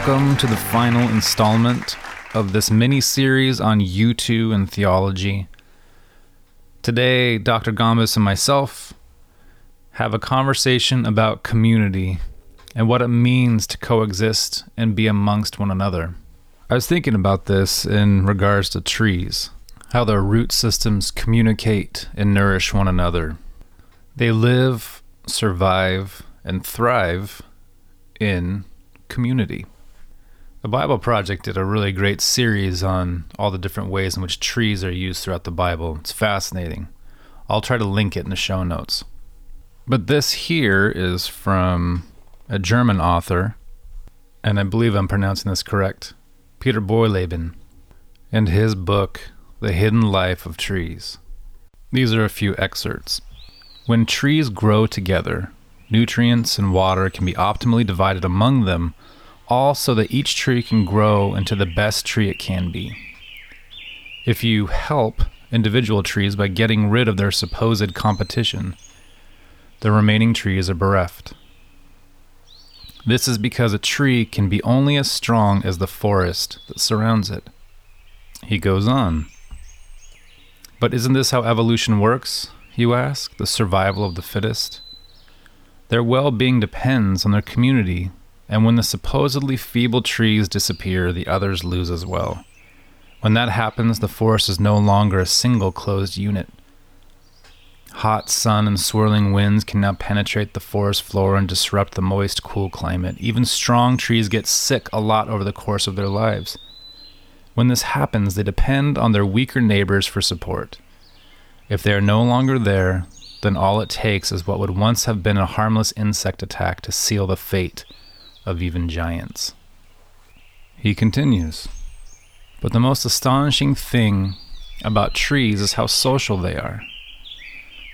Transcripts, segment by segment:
Welcome to the final installment of this mini series on U2 and theology. Today, Dr. Gombis and myself have a conversation about community and what it means to coexist and be amongst one another. I was thinking about this in regards to trees, how their root systems communicate and nourish one another. They live, survive, and thrive in community. The Bible Project did a really great series on all the different ways in which trees are used throughout the Bible. It's fascinating. I'll try to link it in the show notes. But this here is from a German author, and I believe I'm pronouncing this correct Peter Boyleben, and his book, The Hidden Life of Trees. These are a few excerpts. When trees grow together, nutrients and water can be optimally divided among them, all so that each tree can grow into the best tree it can be. If you help individual trees by getting rid of their supposed competition, the remaining trees are bereft. This is because a tree can be only as strong as the forest that surrounds it. He goes on. But isn't this how evolution works, you ask? The survival of the fittest? Their well being depends on their community, and when the supposedly feeble trees disappear, the others lose as well. When that happens, the forest is no longer a single closed unit. Hot sun and swirling winds can now penetrate the forest floor and disrupt the moist, cool climate. Even strong trees get sick a lot over the course of their lives. When this happens, they depend on their weaker neighbors for support. If they are no longer there, then all it takes is what would once have been a harmless insect attack to seal the fate of even giants. He continues But the most astonishing thing about trees is how social they are.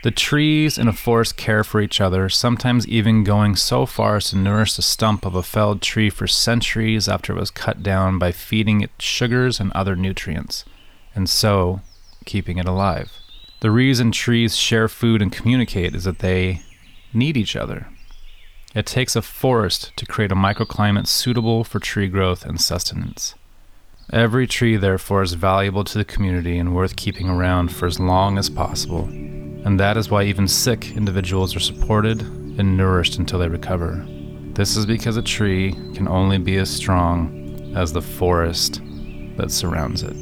The trees in a forest care for each other, sometimes even going so far as to nourish the stump of a felled tree for centuries after it was cut down by feeding it sugars and other nutrients, and so keeping it alive. The reason trees share food and communicate is that they need each other. It takes a forest to create a microclimate suitable for tree growth and sustenance. Every tree, therefore, is valuable to the community and worth keeping around for as long as possible and that is why even sick individuals are supported and nourished until they recover. This is because a tree can only be as strong as the forest that surrounds it.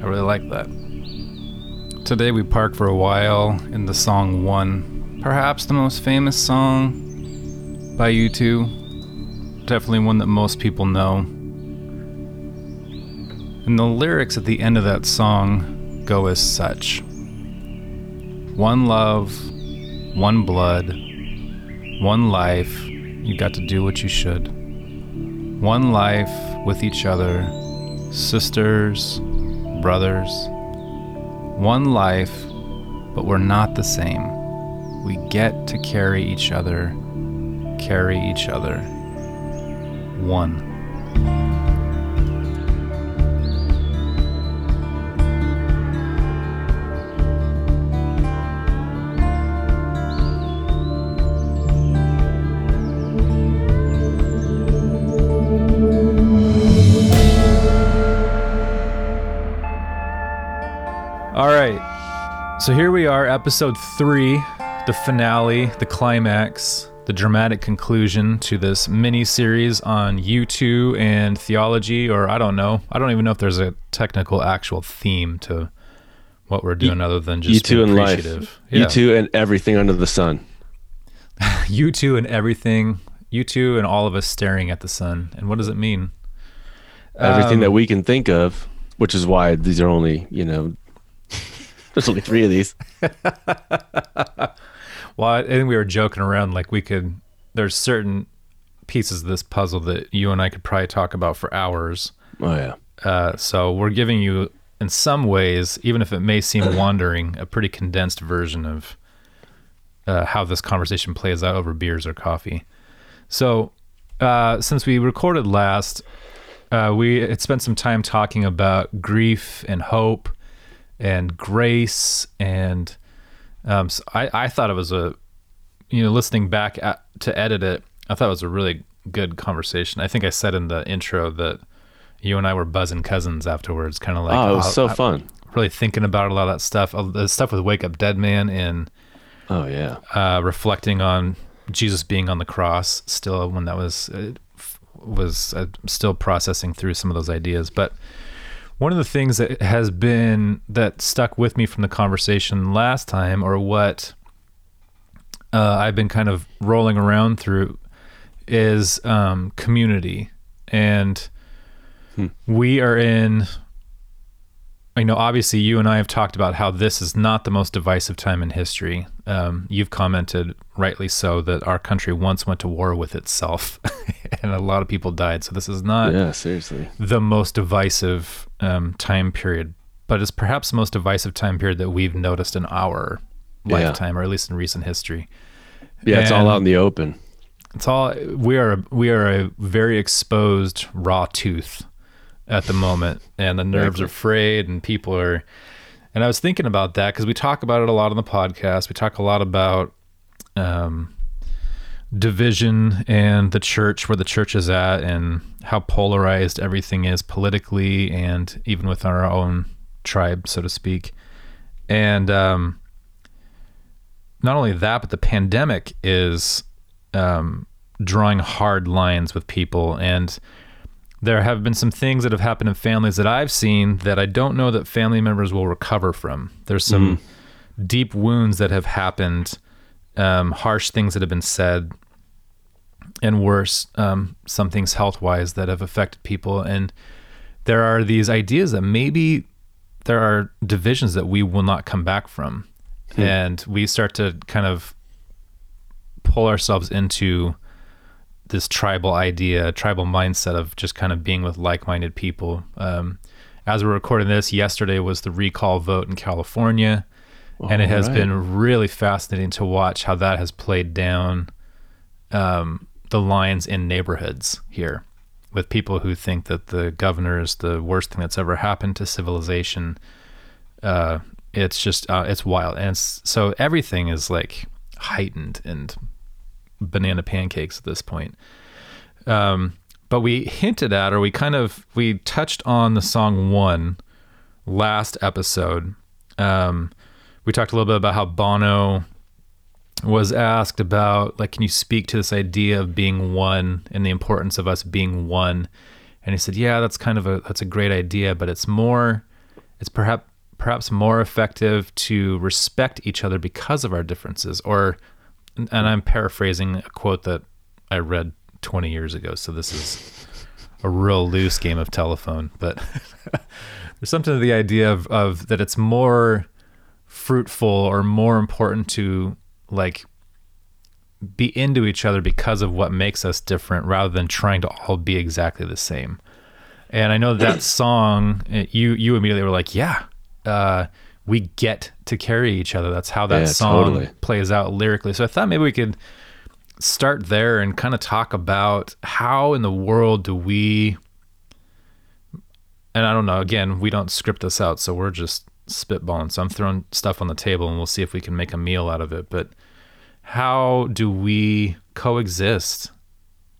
I really like that. Today we park for a while in the song One, perhaps the most famous song by U2. Definitely one that most people know. And the lyrics at the end of that song go as such one love, one blood, one life. You got to do what you should. One life with each other, sisters, brothers. One life, but we're not the same. We get to carry each other, carry each other. One. All right. So here we are, episode three, the finale, the climax, the dramatic conclusion to this mini series on U2 and theology, or I don't know. I don't even know if there's a technical actual theme to what we're doing other than just U2 and life. Yeah. U2 and everything under the sun. U2 and everything. U2 and all of us staring at the sun. And what does it mean? Everything Um, that we can think of, which is why these are only, you know, there's only three of these. Well, I think we were joking around like we could. There's certain pieces of this puzzle that you and I could probably talk about for hours. Oh, yeah. Uh, so we're giving you, in some ways, even if it may seem wandering, a pretty condensed version of uh, how this conversation plays out over beers or coffee. So, uh, since we recorded last, uh, we had spent some time talking about grief and hope and grace and um, so I, I thought it was a you know listening back at, to edit it i thought it was a really good conversation. I think I said in the intro that you and I were buzzing cousins afterwards, kind of like oh, it was so uh, fun. really thinking about a lot of that stuff, uh, the stuff with Wake Up Dead Man and Oh yeah. uh, reflecting on Jesus being on the cross still when that was uh, was uh, still processing through some of those ideas but one of the things that has been that stuck with me from the conversation last time or what uh, I've been kind of rolling around through is um, community. And we are in I know obviously you and I have talked about how this is not the most divisive time in history. Um, you've commented, rightly so, that our country once went to war with itself and a lot of people died. So this is not yeah, seriously. the most divisive um, time period, but it's perhaps the most divisive time period that we've noticed in our Yeah. lifetime, or at least in recent history. Yeah, it's all out in the open. It's all we are. We are a very exposed raw tooth at the moment, and the nerves are frayed, and people are. And I was thinking about that because we talk about it a lot on the podcast. We talk a lot about um, division and the church, where the church is at, and how polarized everything is politically, and even within our own tribe, so to speak. And um, not only that, but the pandemic is um, drawing hard lines with people. And there have been some things that have happened in families that I've seen that I don't know that family members will recover from. There's some deep wounds that have happened, um, harsh things that have been said, and worse, um, some things health wise that have affected people. And there are these ideas that maybe there are divisions that we will not come back from. And we start to kind of pull ourselves into this tribal idea, tribal mindset of just kind of being with like-minded people. Um, as we're recording this, yesterday was the recall vote in California, and it has right. been really fascinating to watch how that has played down um, the lines in neighborhoods here, with people who think that the governor is the worst thing that's ever happened to civilization. Uh, it's just uh, it's wild, and it's, so everything is like heightened and banana pancakes at this point. Um, but we hinted at, or we kind of we touched on the song "One" last episode. Um, we talked a little bit about how Bono was asked about, like, can you speak to this idea of being one and the importance of us being one? And he said, yeah, that's kind of a that's a great idea, but it's more, it's perhaps perhaps more effective to respect each other because of our differences, or and I'm paraphrasing a quote that I read 20 years ago. So this is a real loose game of telephone, but there's something to the idea of, of that it's more fruitful or more important to like be into each other because of what makes us different rather than trying to all be exactly the same. And I know that song, you you immediately were like, yeah, uh, we get to carry each other. That's how that Yeah, song totally. plays out lyrically. So I thought maybe we could start there and kind of talk about how in the world do we and I don't know, again, we don't script this out, so we're just spitballing. So I'm throwing stuff on the table and we'll see if we can make a meal out of it. But how do we coexist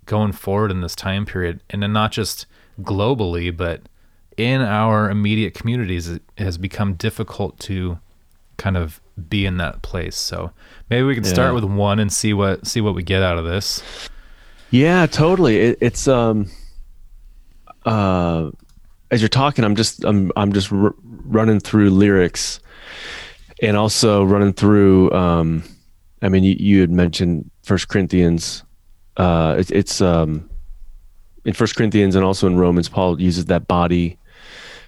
going forward in this time period? And then not just globally, but in our immediate communities, it has become difficult to kind of be in that place. So maybe we can start with one and see what see what we get out of this. Yeah, totally. It, it's um uh as you're talking, I'm just I'm I'm just r- running through lyrics and also running through um I mean you, you had mentioned First Corinthians uh it, it's um in First Corinthians and also in Romans Paul uses that body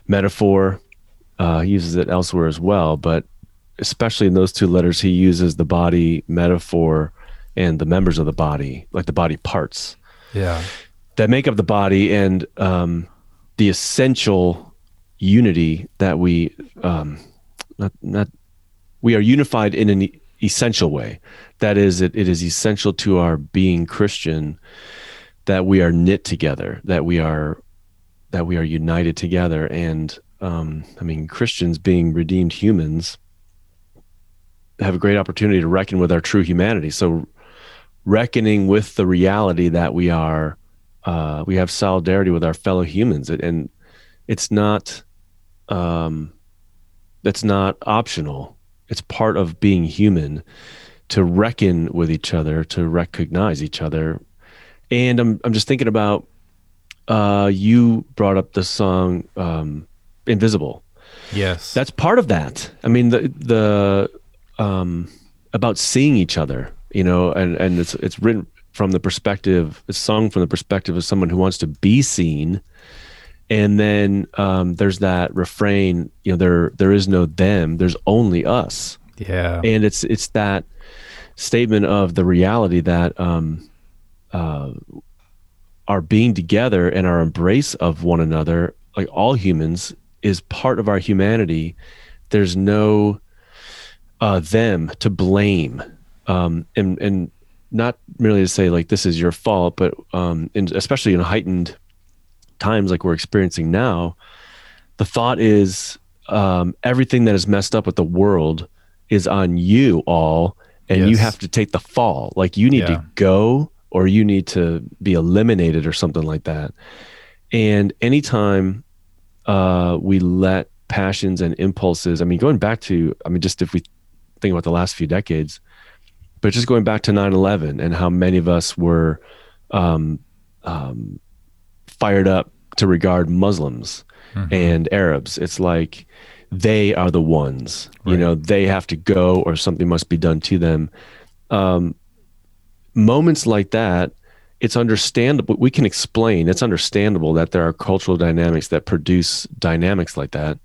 metaphor uh he uses it elsewhere as well but especially in those two letters he uses the body metaphor and the members of the body like the body parts Yeah. that make up the body and um, the essential unity that we um, not not we are unified in an e- essential way. That is, it, it is essential to our being Christian that we are knit together, that we are that we are united together. And um, I mean, Christians being redeemed humans have a great opportunity to reckon with our true humanity. So reckoning with the reality that we are uh, we have solidarity with our fellow humans and it's not um that's not optional it's part of being human to reckon with each other to recognize each other and i'm, I'm just thinking about uh, you brought up the song um, invisible Yes. that's part of that. I mean, the the um, about seeing each other, you know, and and it's it's written from the perspective, it's sung from the perspective of someone who wants to be seen, and then um, there's that refrain, you know, there there is no them, there's only us, yeah. and it's it's that statement of the reality that um, uh, our being together and our embrace of one another, like all humans, is part of our humanity. There's no uh, them to blame, um, and and not merely to say like this is your fault, but um, in, especially in heightened times like we're experiencing now, the thought is um, everything that is messed up with the world is on you all, and you have to take the fall. Like you need Yeah. to go, or you need to be eliminated, or something like that. And anytime uh, we let passions and impulses, I mean, going back to, I mean, just if we think about the last few decades, but just going back to 9 11 and how many of us were um, um, fired up to regard Muslims Mhm. and Arabs. It's like they are the ones, you know, they have to go or something must be done to them. Um, moments like that, it's understandable. We can explain, it's understandable that there are cultural dynamics that produce dynamics like that.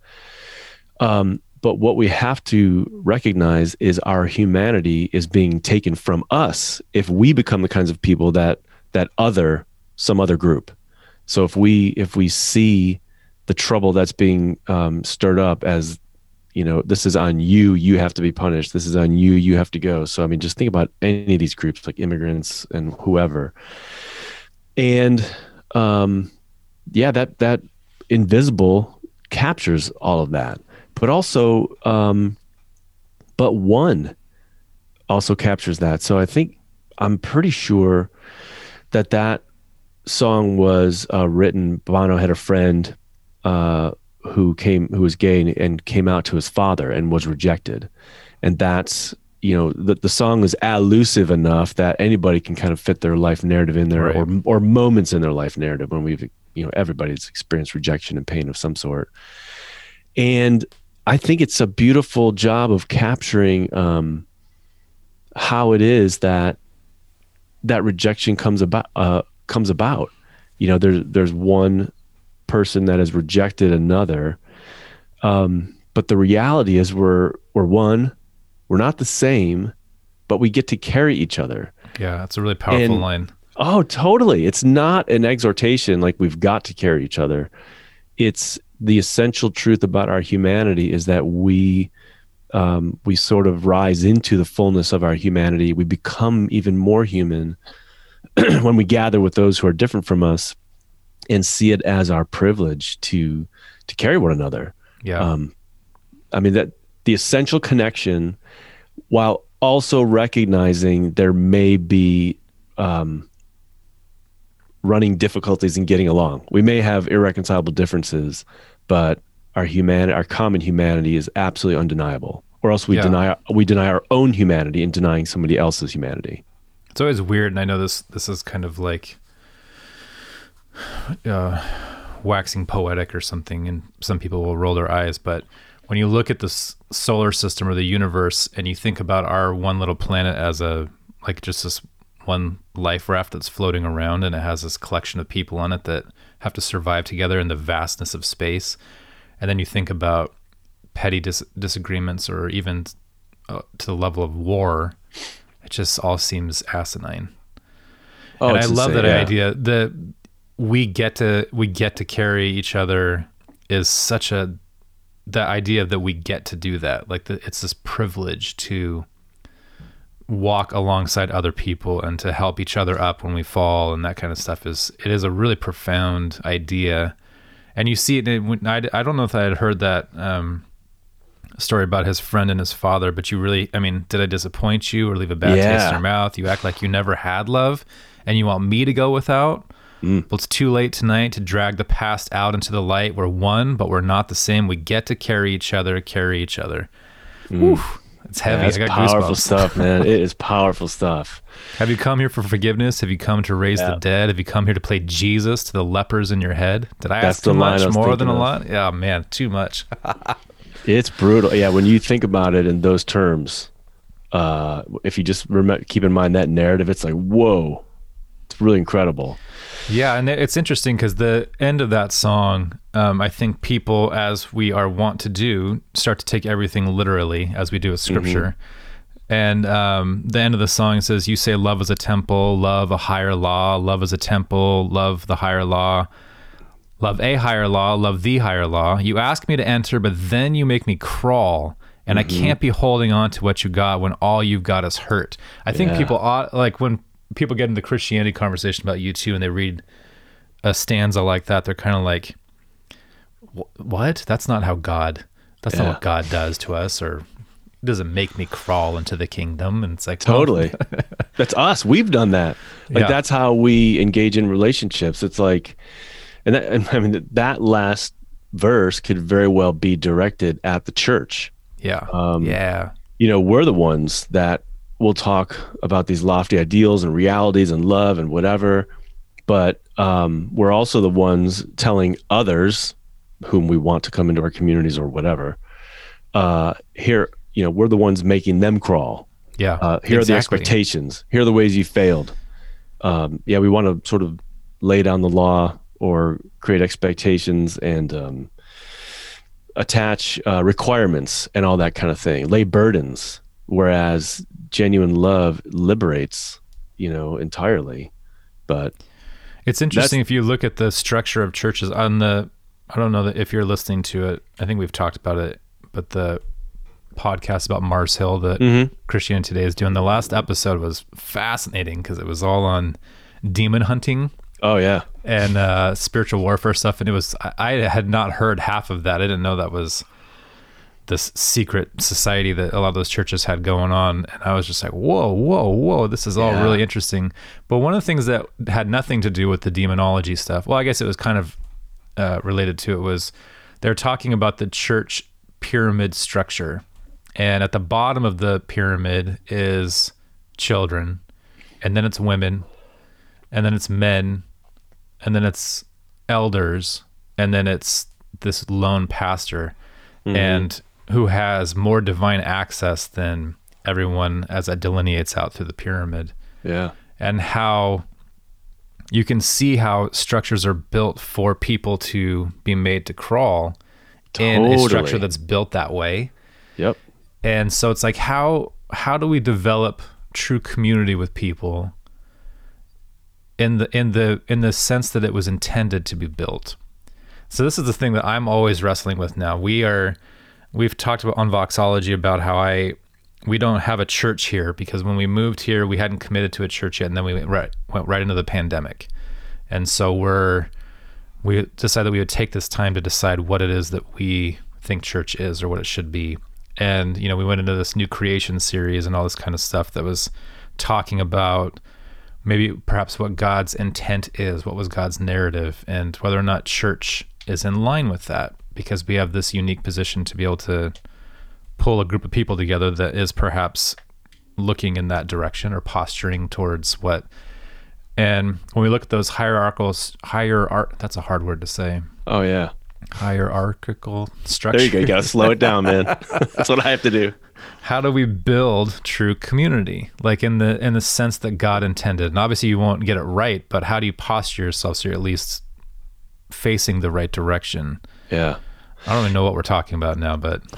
Um, but what we have to recognize is our humanity is being taken from us if we become the kinds of people that that other some other group. So if we if we see the trouble that's being um, stirred up as you know this is on you you have to be punished. This is on you you have to go. So i mean just think about any of these groups like immigrants and whoever. And um yeah that that invisible captures all of that. But also um but one also captures that. So i think i'm pretty sure that that song was uh, written bono had a friend uh who came who was gay and, and came out to his father and was rejected. And that's you know the, the song is elusive enough that anybody can kind of fit their life narrative in there Right. or or moments in their life narrative when we've you know everybody's experienced rejection and pain of some sort. And i think it's a beautiful job of capturing um how it is that that rejection comes about uh comes about. You know there's there's one person that has rejected another. Um, but the reality is we're we're one, we're not the same, but we get to carry each other. Yeah. That's a really powerful And- line. Oh, totally. It's not an exhortation like we've got to carry each other. It's the essential truth about our humanity is that we um, we sort of rise into the fullness of our humanity. We become even more human when we gather with those who are different from us and see it as our privilege to to carry one another. Yeah. Um, I mean that the essential connection, while also recognizing there may be um, running difficulties in getting along. We may have irreconcilable differences, but our human, our common humanity is absolutely undeniable. Or else we Yeah. deny we deny our own humanity in denying somebody else's humanity. It's always weird, and I know this this is kind of like uh, waxing poetic or something, and some people will roll their eyes. But when you look at the s- solar system or the universe, and you think about our one little planet as a like just this one life raft that's floating around, and it has this collection of people on it that have to survive together in the vastness of space, and then you think about petty dis- disagreements or even uh, to the level of war, it just all seems asinine Oh, and I love insane, that yeah. idea that we get to we get to carry each other is such a the idea that we get to do that like the, it's this privilege to walk alongside other people and to help each other up when we fall and that kind of stuff is it is a really profound idea and you see it in- I, I don't know if I had heard that um, story about his friend and his father, but you really, I mean, did I disappoint you or leave a bad taste in your mouth? You act like you never had love and you want me to go without? Mm. Well, it's too late tonight to drag the past out into the light. We're one, but we're not the same. We get to carry each other, carry each other. Oof, it's heavy. That's I got powerful goosebumps. stuff, man. it is powerful stuff. Have you come here for forgiveness? Have you come to raise the dead? Have you come here to play Jesus to the lepers in your head? Did I That's ask too much? More than a of. lot? Yeah, man, too much. It's brutal. Yeah, when you think about it in those terms, uh, if you just remember, keep in mind that narrative, it's like, whoa, it's really incredible. Yeah, and it's interesting because the end of that song, um, I think people, as we are wont to do, start to take everything literally as we do with scripture. And um, the end of the song says, You say love is a temple, love a higher law, love is a temple, love the higher law, love a higher law, love the higher law. You ask me to enter, but then you make me crawl. And I can't be holding on to what you got when all you've got is hurt. I think Yeah. people ought, like when people get into Christianity conversation about U2, and they read a stanza like that, they're kind of like, "What? That's not how God. That's not what God does to us." Or doesn't make me crawl into the kingdom. And it's like Totally. that's us. We've done that. Like Yeah. that's how we engage in relationships. It's like, and, that, and I mean that last verse could very well be directed at the church. yeah, Um, yeah, You know, we're the ones that will talk about these lofty ideals and realities and love and whatever, but um, we're also the ones telling others whom we want to come into our communities or whatever. Uh, here, you know, we're the ones making them crawl yeah. uh, here are the expectations here are the ways you failed um, yeah we want to sort of lay down the law or create expectations and um, attach uh, requirements and all that kind of thing lay burdens whereas genuine love liberates you know entirely but It's interesting if you look at the structure of churches on the. I don't know that if you're listening to it. I think we've talked about it, but the podcast about Mars Hill that Mm-hmm. Christianity Today is doing. The last episode was fascinating because it was all on demon hunting oh yeah and uh, spiritual warfare stuff, and it was. I, I had not heard half of that. I didn't know that was this secret society that a lot of those churches had going on and i was just like whoa whoa whoa this is all Yeah. really interesting. But one of the things that had nothing to do with the demonology stuff well i guess it was kind of uh, related to it was they're talking about the church pyramid structure. And at the bottom of the pyramid is children and then it's women and then it's men and then it's elders and then it's this lone pastor. And who has more divine access than everyone as it delineates out through the pyramid. Yeah. And how you can see how structures are built for people to be made to crawl in a structure that's built that way. Yep. And so it's like how how do we develop true community with people in the in the in the sense that it was intended to be built? So this is the thing that i'm always wrestling with now. We are we've talked about on voxology about how i we don't have a church here because when we moved here we hadn't committed to a church yet and then we went right went right into the pandemic and so we're we decided we would take this time to decide what it is that we think church is or what it should be. And, you know, we went into this new creation series and all this kind of stuff that was talking about maybe perhaps what God's intent is, what was God's narrative, and whether or not church is in line with that because we have this unique position to be able to pull a group of people together that is perhaps looking in that direction or posturing towards what and when we look at those hierarchical higher art, that's a hard word to say. Oh yeah. Hierarchical structure there you go you gotta slow it down man. That's what i have to do. How do we build true community? Like in the in the sense that god intended. And obviously you won't get it right but how do you posture yourself so you're at least facing the right direction yeah. I don't even know what we're talking about now but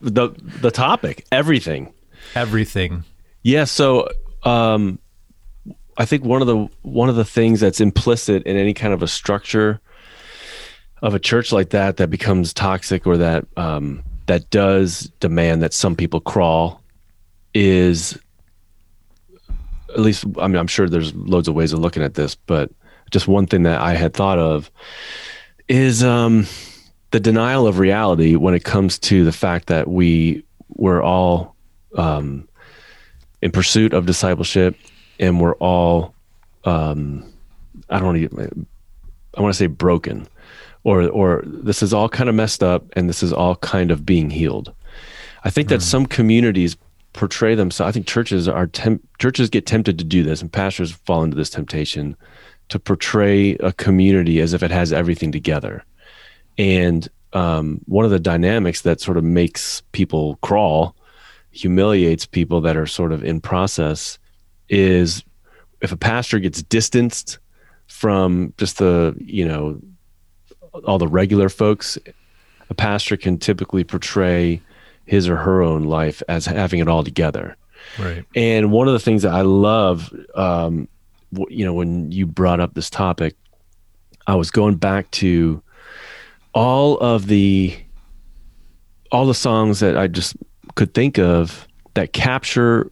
the the topic everything. Everything. Yeah, so um, I think one of the one of the things that's implicit in any kind of a structure of a church like that that becomes toxic or that um, that does demand that some people crawl is at least I mean I'm sure there's loads of ways of looking at this, but just one thing that I had thought of is um, the denial of reality when it comes to the fact that we we're all um, in pursuit of discipleship and we're all um, I don't want to I want to say broken or or this is all kind of messed up and this is all kind of being healed. I think mm. that some communities portray themselves. I think churches are temp, churches get tempted to do this, and pastors fall into this temptation to portray a community as if it has everything together. And um, one of the dynamics that sort of makes people crawl, humiliates people that are sort of in process, is if a pastor gets distanced from just the you know all the regular folks, a pastor can typically portray his or her own life as having it all together. Right. And one of the things that I love, um, you know, when you brought up this topic, I was going back to all of the all the songs that I just could think of that capture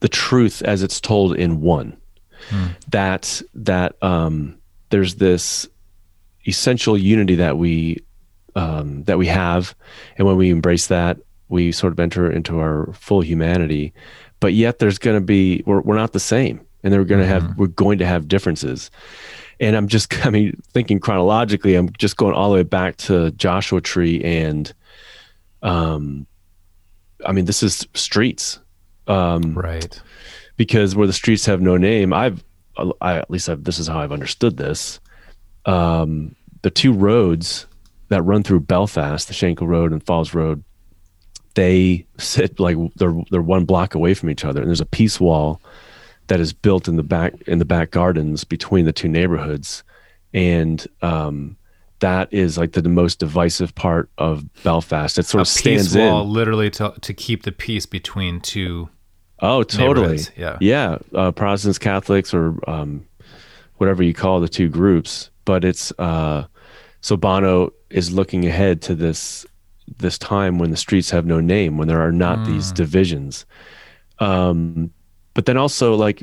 the truth as it's told in one. Hmm. That that um, there's this essential unity that we um, that we have, and when we embrace that, we sort of enter into our full humanity. But yet, there's going to be we're we're not the same, and they're going to mm-hmm. have we're going to have differences. And I'm just I mean thinking chronologically, I'm just going all the way back to Joshua Tree and, um, I mean this is streets, um, right? Because where the streets have no name, I've I, at least I've, this is how I've understood this. Um, the two roads that run through Belfast, the Shankill Road and Falls Road, they sit like they're they're one block away from each other, and there's a peace wall that is built in the back in the back gardens between the two neighborhoods, and um, that is like the, the, most divisive part of Belfast. It sort a of stands peace wall, in literally to to keep the peace between two. Oh, totally. Yeah, yeah. Uh, Protestants, Catholics, or um, whatever you call the two groups, but it's uh, so Bono is looking ahead to this this time when the streets have no name, when there are not mm. these divisions. Um, but then also like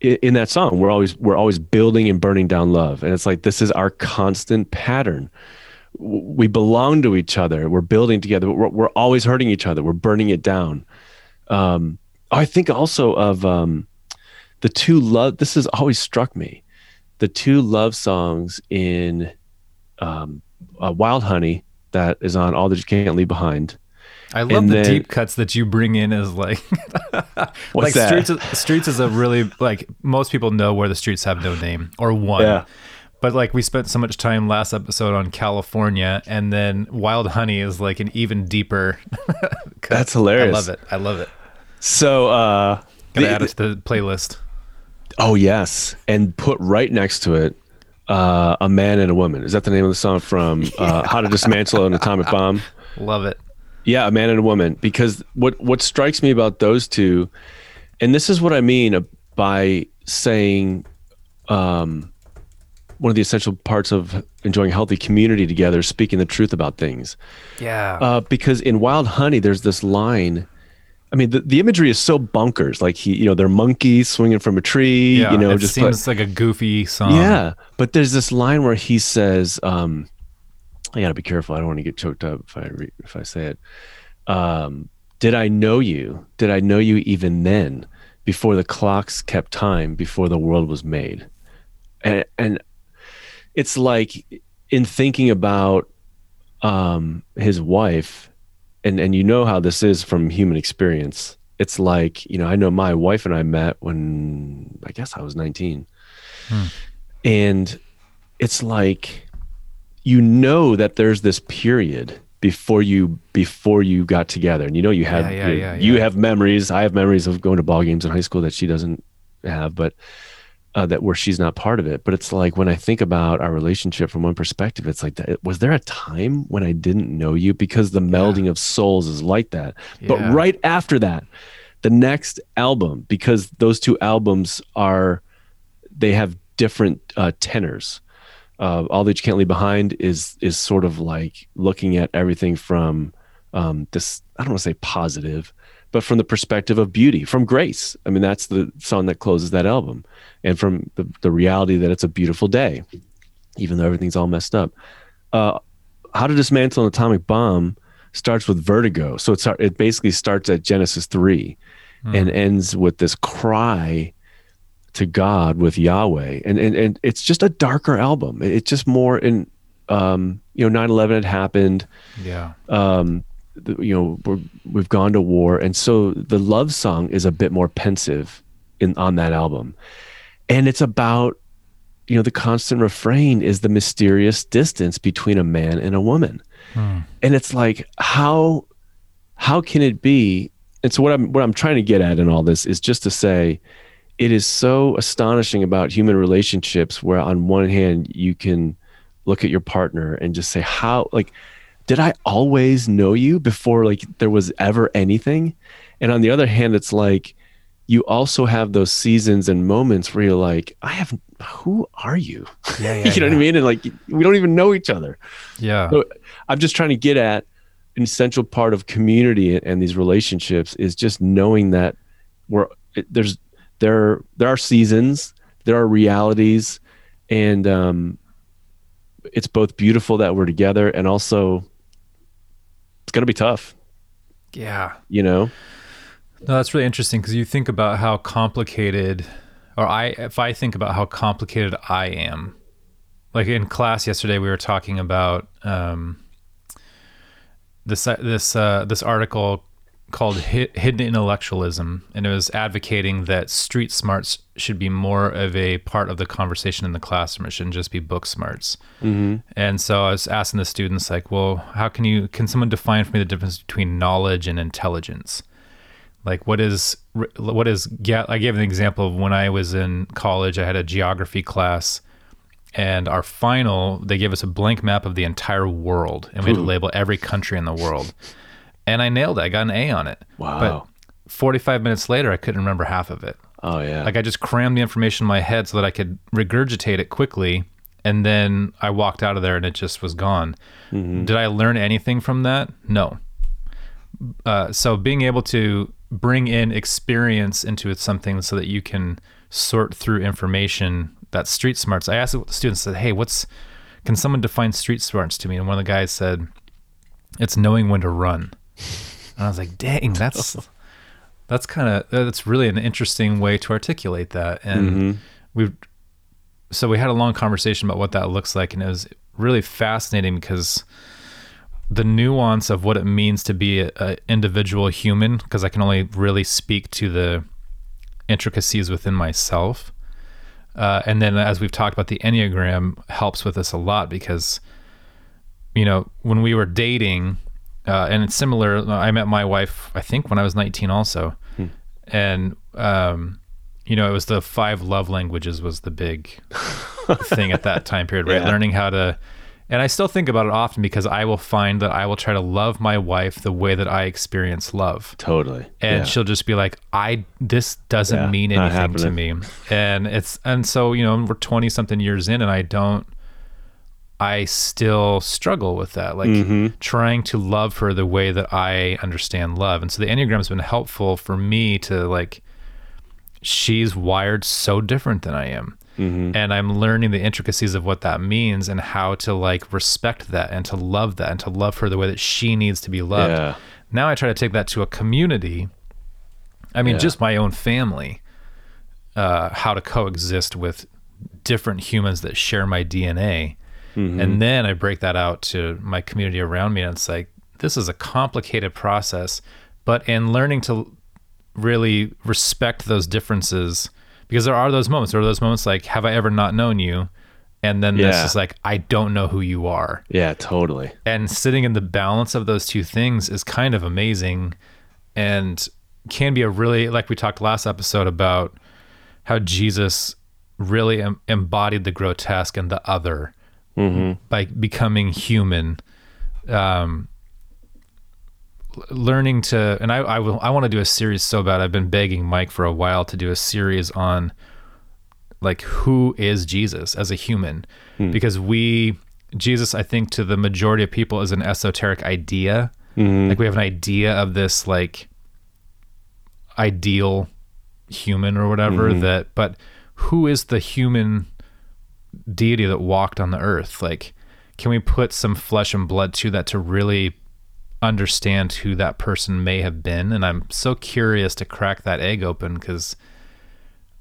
in that song, we're always we're always building and burning down love, and it's like this is our constant pattern. We belong to each other. We're building together. We're, we're always hurting each other. We're burning it down. Um, I think also of um, the two love. This has always struck me. The two love songs in um, uh, Wild Honey that is on All That You Can't Leave Behind. I love and the then, deep cuts that you bring in as like like that? streets streets is a really like most people know where the streets have no name or one. Yeah. But like we spent so much time last episode on California and then Wild Honey is like an even deeper That's hilarious. I love it. I love it. So uh Gotta the, add it to the playlist. Oh yes. And put right next to it uh, a man and a woman. Is that the name of the song from uh, How to Dismantle an Atomic Bomb? Love it. Yeah, a man and a woman. Because what what strikes me about those two, and this is what I mean by saying, um, one of the essential parts of enjoying healthy community together, speaking the truth about things. Yeah. Uh, because in Wild Honey, there's this line I mean, the, the imagery is so bunkers. Like he, you know, they're monkeys swinging from a tree. Yeah, you know, it just seems like a goofy song. Yeah, but there's this line where he says, um, "I got to be careful. I don't want to get choked up if I re- if I say it." Um, Did I know you? Did I know you even then? Before the clocks kept time, before the world was made, and and it's like in thinking about um, his wife and and you know how this is from human experience. It's like you know i know my wife and i met when i guess i was 19 hmm. and it's like you know that there's this period before you before you got together. And you know you have yeah, yeah, yeah, you have memories. I have memories of going to ball games in high school that she doesn't have but uh, that where she's not part of it. But it's like when I think about our relationship from one perspective, it's like, that, was there a time when I didn't know you? Because the melding yeah. of souls is like that. Yeah. But right after that, the next album, because those two albums are, they have different uh, tenors. Uh, All that you can't leave behind is is sort of like looking at everything from um, this. I don't want to say positive, but from the perspective of beauty, from grace. I mean, that's the song that closes that album, and from the, the reality that it's a beautiful day. even though everything's all messed up. Uh, How to Dismantle an Atomic Bomb starts with vertigo. So it's it basically starts at Genesis 3 and ends with this cry to God with Yahweh. And and, and it's just a darker album. It's just more in um, you know, 9-11 had happened. Yeah. Um, you know, we're, we've gone to war. And so the love song is a bit more pensive in on that album. And it's about you know the constant refrain is the mysterious distance between a man and a woman Hmm. and it's like how how can it be and so what i'm what i'm trying to get at in all this is just to say it is so astonishing about human relationships where on one hand you can look at your partner and just say how like did i always know you before like there was ever anything and on the other hand it's like you also have those seasons and moments where you're like i have who are you Yeah. you know what i mean and like we don't even know each other Yeah. so I'm just trying to get at an essential part of community and these relationships is just knowing that we're there's there there are seasons, there are realities, and um, it's both beautiful that we're together and also it's gonna be tough, Yeah. you know. No, that's really interesting because you think about how complicated, or I, if I think about how complicated I am, like in class yesterday, we were talking about um, this this uh, this article called "Hidden Intellectualism," and it was advocating that street smarts should be more of a part of the conversation in the classroom. It shouldn't just be book smarts. Mm-hmm. And so I was asking the students, like, well, how can you can someone define for me the difference between knowledge and intelligence? like what is what is yeah i gave an example of when i was in college i had a geography class and our final they gave us a blank map of the entire world and we had to label every country in the world and i nailed it. I got an a on it. Wow. but 45 minutes later i couldn't remember half of it. Oh yeah. like i just crammed the information in my head so that i could regurgitate it quickly. And then i walked out of there and it just was gone. Did i learn anything from that? No. Uh, so being able to bring in experience into it something so that you can sort through information that's street smarts i asked the students said hey what's can someone define street smarts to me? And one of the guys said it's knowing when to run and i was like dang that's that's kind of that's really an interesting way to articulate that. And we've so we had a long conversation about what that looks like and it was really fascinating because the nuance of what it means to be a, a individual human because i can only really speak to the intricacies within myself uh, and then as we've talked about the enneagram helps with this a lot because you know when we were dating uh, and it's similar. I met my wife i think when i was 19 also. And um, you know it was the five love languages was the big thing at that time period right? Yeah. learning how to and i still think about it often because i will find that i will try to love my wife the way that i experience love. Totally. and yeah. she'll just be like i this doesn't Yeah, mean anything to me. And it's and so you know we're 20 something years in and i don't i still struggle with that like Mm-hmm. trying to love her the way that i understand love and so the enneagram has been helpful for me to like she's wired so different than i am Mm-hmm. and i'm learning the intricacies of what that means and how to like respect that and to love that and to love her the way that she needs to be loved Yeah. now I try to take that to a community. I mean, Yeah. just my own family, uh, how to coexist with different humans that share my DNA. Mm-hmm. And then I break that out to my community around me. And it's like, this is a complicated process. But in learning to really respect those differences, because there are those moments, there are those moments like, have I ever not known you? And then this Yeah. is like, I don't know who you are Yeah, totally. and sitting in the balance of those two things is kind of amazing and can be a really like we talked last episode about how jesus really em- embodied the grotesque and the other Mm-hmm. by becoming human. Um learning to and i i will i want to do a series so bad i've been begging mike for a while to do a series on like who is Jesus as a human? Hmm. Because we Jesus I think to the majority of people is an esoteric idea. Mm-hmm. Like we have an idea of this like ideal human or whatever mm-hmm. that but who is the human deity that walked on the earth. Like, can we put some flesh and blood to that to really understand who that person may have been? And I'm so curious to crack that egg open because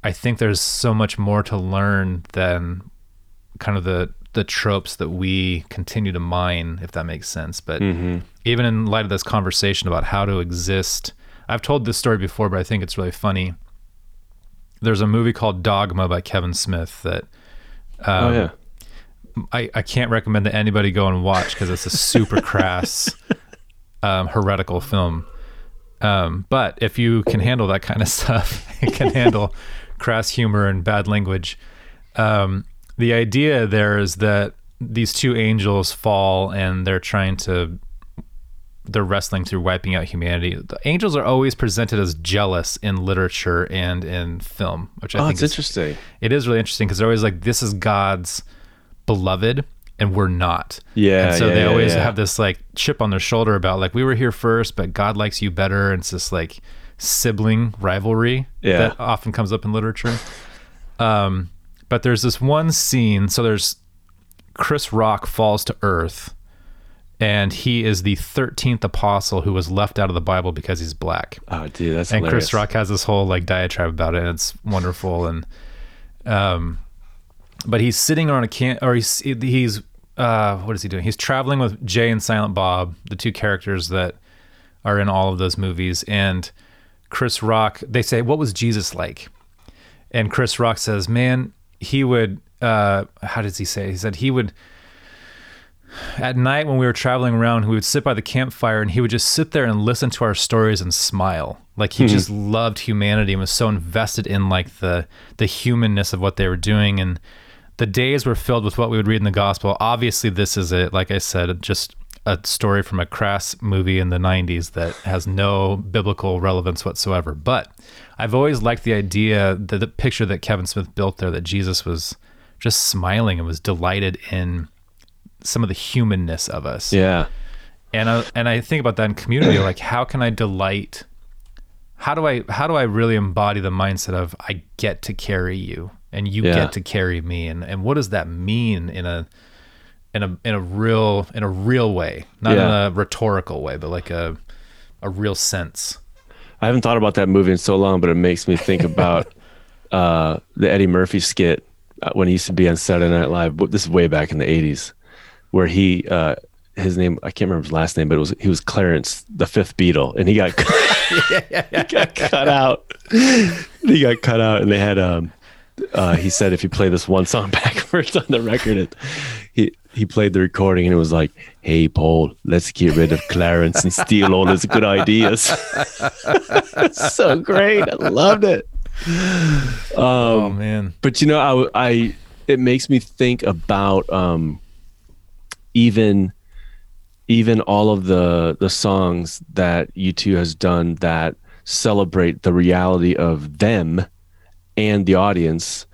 I think there's so much more to learn than kind of the the tropes that we continue to mine, if that makes sense. But Mm-hmm. even in light of this conversation about how to exist, I've told this story before, but I think it's really funny. There's a movie called Dogma by Kevin Smith that oh um, yeah. I, I can't recommend that anybody go and watch because it's a super crass, um, heretical film. Um, but if you can handle that kind of stuff, and can handle crass humor and bad language. Um, the idea there is that these two angels fall and they're trying to they're wrestling through wiping out humanity. The angels are always presented as jealous in literature and in film, which I Oh, think it's is interesting. it is really interesting because they're always like, this is God's beloved and we're not. Yeah, And so yeah, they yeah, always yeah. have this like chip on their shoulder about like, we were here first, but God likes you better. And it's this like sibling rivalry that often comes up in literature. Um, but there's this one scene. So there's Chris Rock falls to earth and he is the 13th apostle who was left out of the Bible because he's black Oh, dude, that's and hilarious. Chris Rock has this whole like diatribe about it. And it's wonderful, and um, but he's sitting on a can or he's he's uh, what is he doing? He's traveling with Jay and Silent Bob, the two characters that are in all of those movies, and Chris Rock. They say, "What was Jesus like?" And Chris Rock says, "Man, he would." Uh, how does he say? He said he would at night when we were traveling around, we would sit by the campfire and he would just sit there and listen to our stories and smile. Like he hmm. just loved humanity and was so invested in like the the humanness of what they were doing and the days were filled with what we would read in the gospel. Obviously this is it, like I said, just a story from a crass movie in the 90s that has no biblical relevance whatsoever. But I've always liked the idea, the, the picture that Kevin Smith built there, that Jesus was just smiling and was delighted in some of the humanness of us. Yeah. And I, and I think about that in community, like how can I delight? How do I how do I really embody the mindset of I get to carry you and you Yeah. get to carry me and and what does that mean in a in a in a real in a real way, not Yeah. in a rhetorical way, but like a a real sense. I haven't thought about that movie in so long, but it makes me think about uh, the Eddie Murphy skit uh, when he used to be on Saturday Night Live. This is way back in the '80s, where he uh, his name I can't remember his last name, but it was he was Clarence, the fifth Beatle, and he got he got cut out. he got cut out, and they had um. Uh, he said if you play this one song backwards on the record, it, he he played the recording and it was like, "Hey Paul, let's get rid of Clarence and steal all his good ideas." so great, I loved it. oh man. But you know, I, I it makes me think about um, even even all of the the songs that U2 has done that celebrate the reality of them and the audience.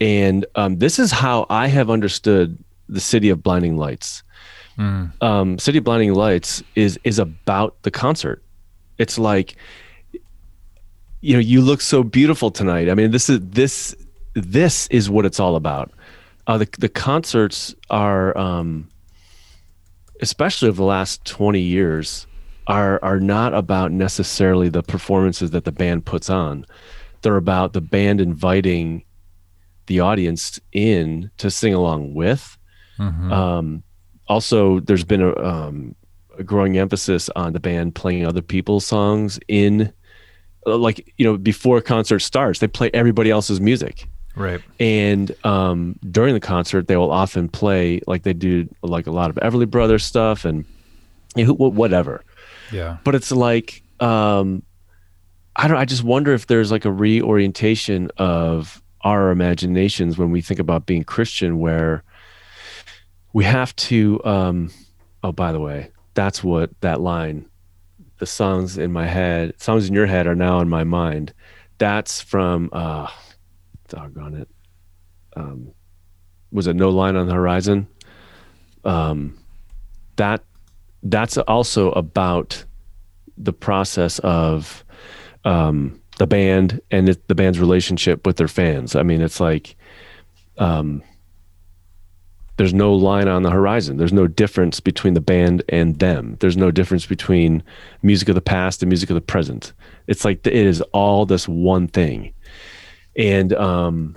And um, this is how I have understood the City of Blinding Lights. Um, City of Blinding Lights is is about the concert. It's like you know you look so beautiful tonight i mean this is this this is what it's all about uh, the, the concerts are um, especially of the last 20 years are are not about necessarily the performances that the band puts on. They're about the band inviting the audience in to sing along with. Um, also there's been a, um, a growing emphasis on the band playing other people's songs in like you know before a concert starts they play everybody else's music Right. and um, during the concert they will often play like they do like a lot of everly brothers stuff and whatever Yeah. but it's like um, i don't i just wonder if there's like a reorientation of our imaginations when we think about being christian where we have to um, oh by the way that's what that line the songs in my head songs in your head are now in my mind that's from uh doggone it um was it no line on the horizon um that that's also about the process of um the band and it, the band's relationship with their fans i mean it's like um there's no line on the horizon. There's no difference between the band and them. There's no difference between music of the past and music of the present. It's like it is all this one thing. And um,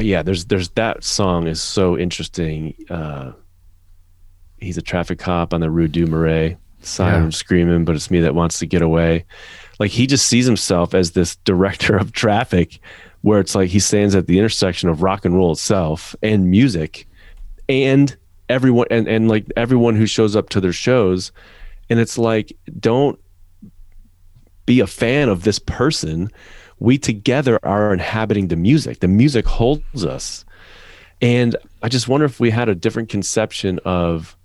yeah, there's there's that song is so interesting. Uh, he's a traffic cop on the Rue du Marais. Siren Yeah. screaming, but it's me that wants to get away. Like he just sees himself as this director of traffic, where it's like he stands at the intersection of rock and roll itself and music, and everyone and and like everyone who shows up to their shows, and it's like don't be a fan of this person. We together are inhabiting the music. The music holds us. And I just wonder if we had a different conception of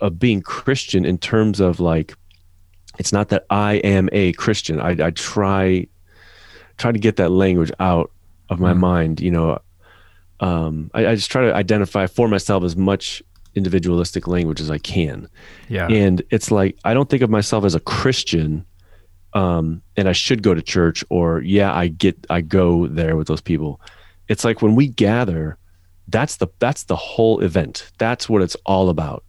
of being Christian in terms of like it's not that I am a Christian. I, I try try to get that language out of my Mm. mind. You know, um, I, I just try to identify for myself as much individualistic language as I can. Yeah. And it's like I don't think of myself as a Christian, um, and I should go to church, or yeah, I get I go there with those people. It's like when we gather, that's the that's the whole event. That's what it's all about.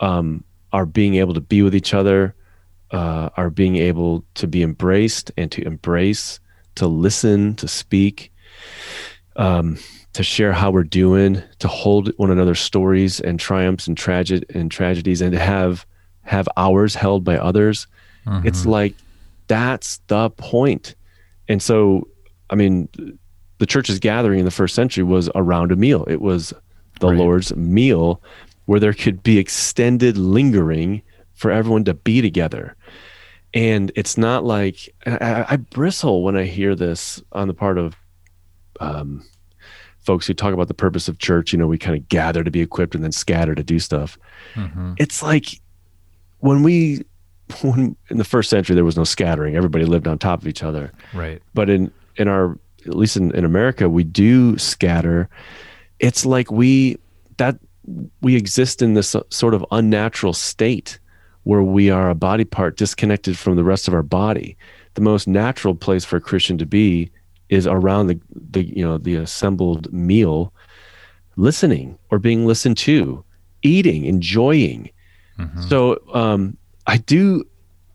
Um, our being able to be with each other, uh, our being able to be embraced and to embrace, to listen, to speak, um, to share how we're doing, to hold one another's stories and triumphs and traged and tragedies, and to have have ours held by others. It's Mhm. like that's the point. And so, I mean, the church's gathering in the first century was around a meal. It was the Right. Lord's meal where there could be extended lingering for everyone to be together. And it's not like I, I- bristle when I hear this on the part of um, folks who talk about the purpose of church. You know, we kind of gather to be equipped and then scatter to do stuff Mhm. it's like when we when in the first century there was no scattering. Everybody lived on top of each other. Right. but in in our at least in, in america we do scatter. It's like we that we exist in this sort of unnatural state where we are a body part disconnected from the rest of our body. The most natural place for a christian to be is around the the you know the assembled meal listening or being listened to eating enjoying. Mhm. so um, I do,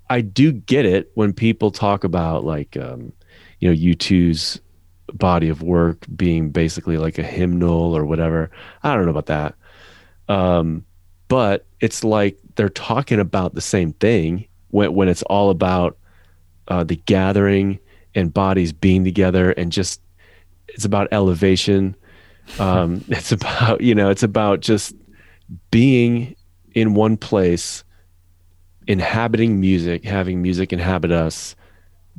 I do get it when people talk about like, um, you know, U2's body of work being basically like a hymnal or whatever. I don't know about that, um, but it's like they're talking about the same thing when when it's all about uh, the gathering and bodies being together and just it's about elevation. Um, it's about you know it's about just being in one place inhabiting music having music inhabit us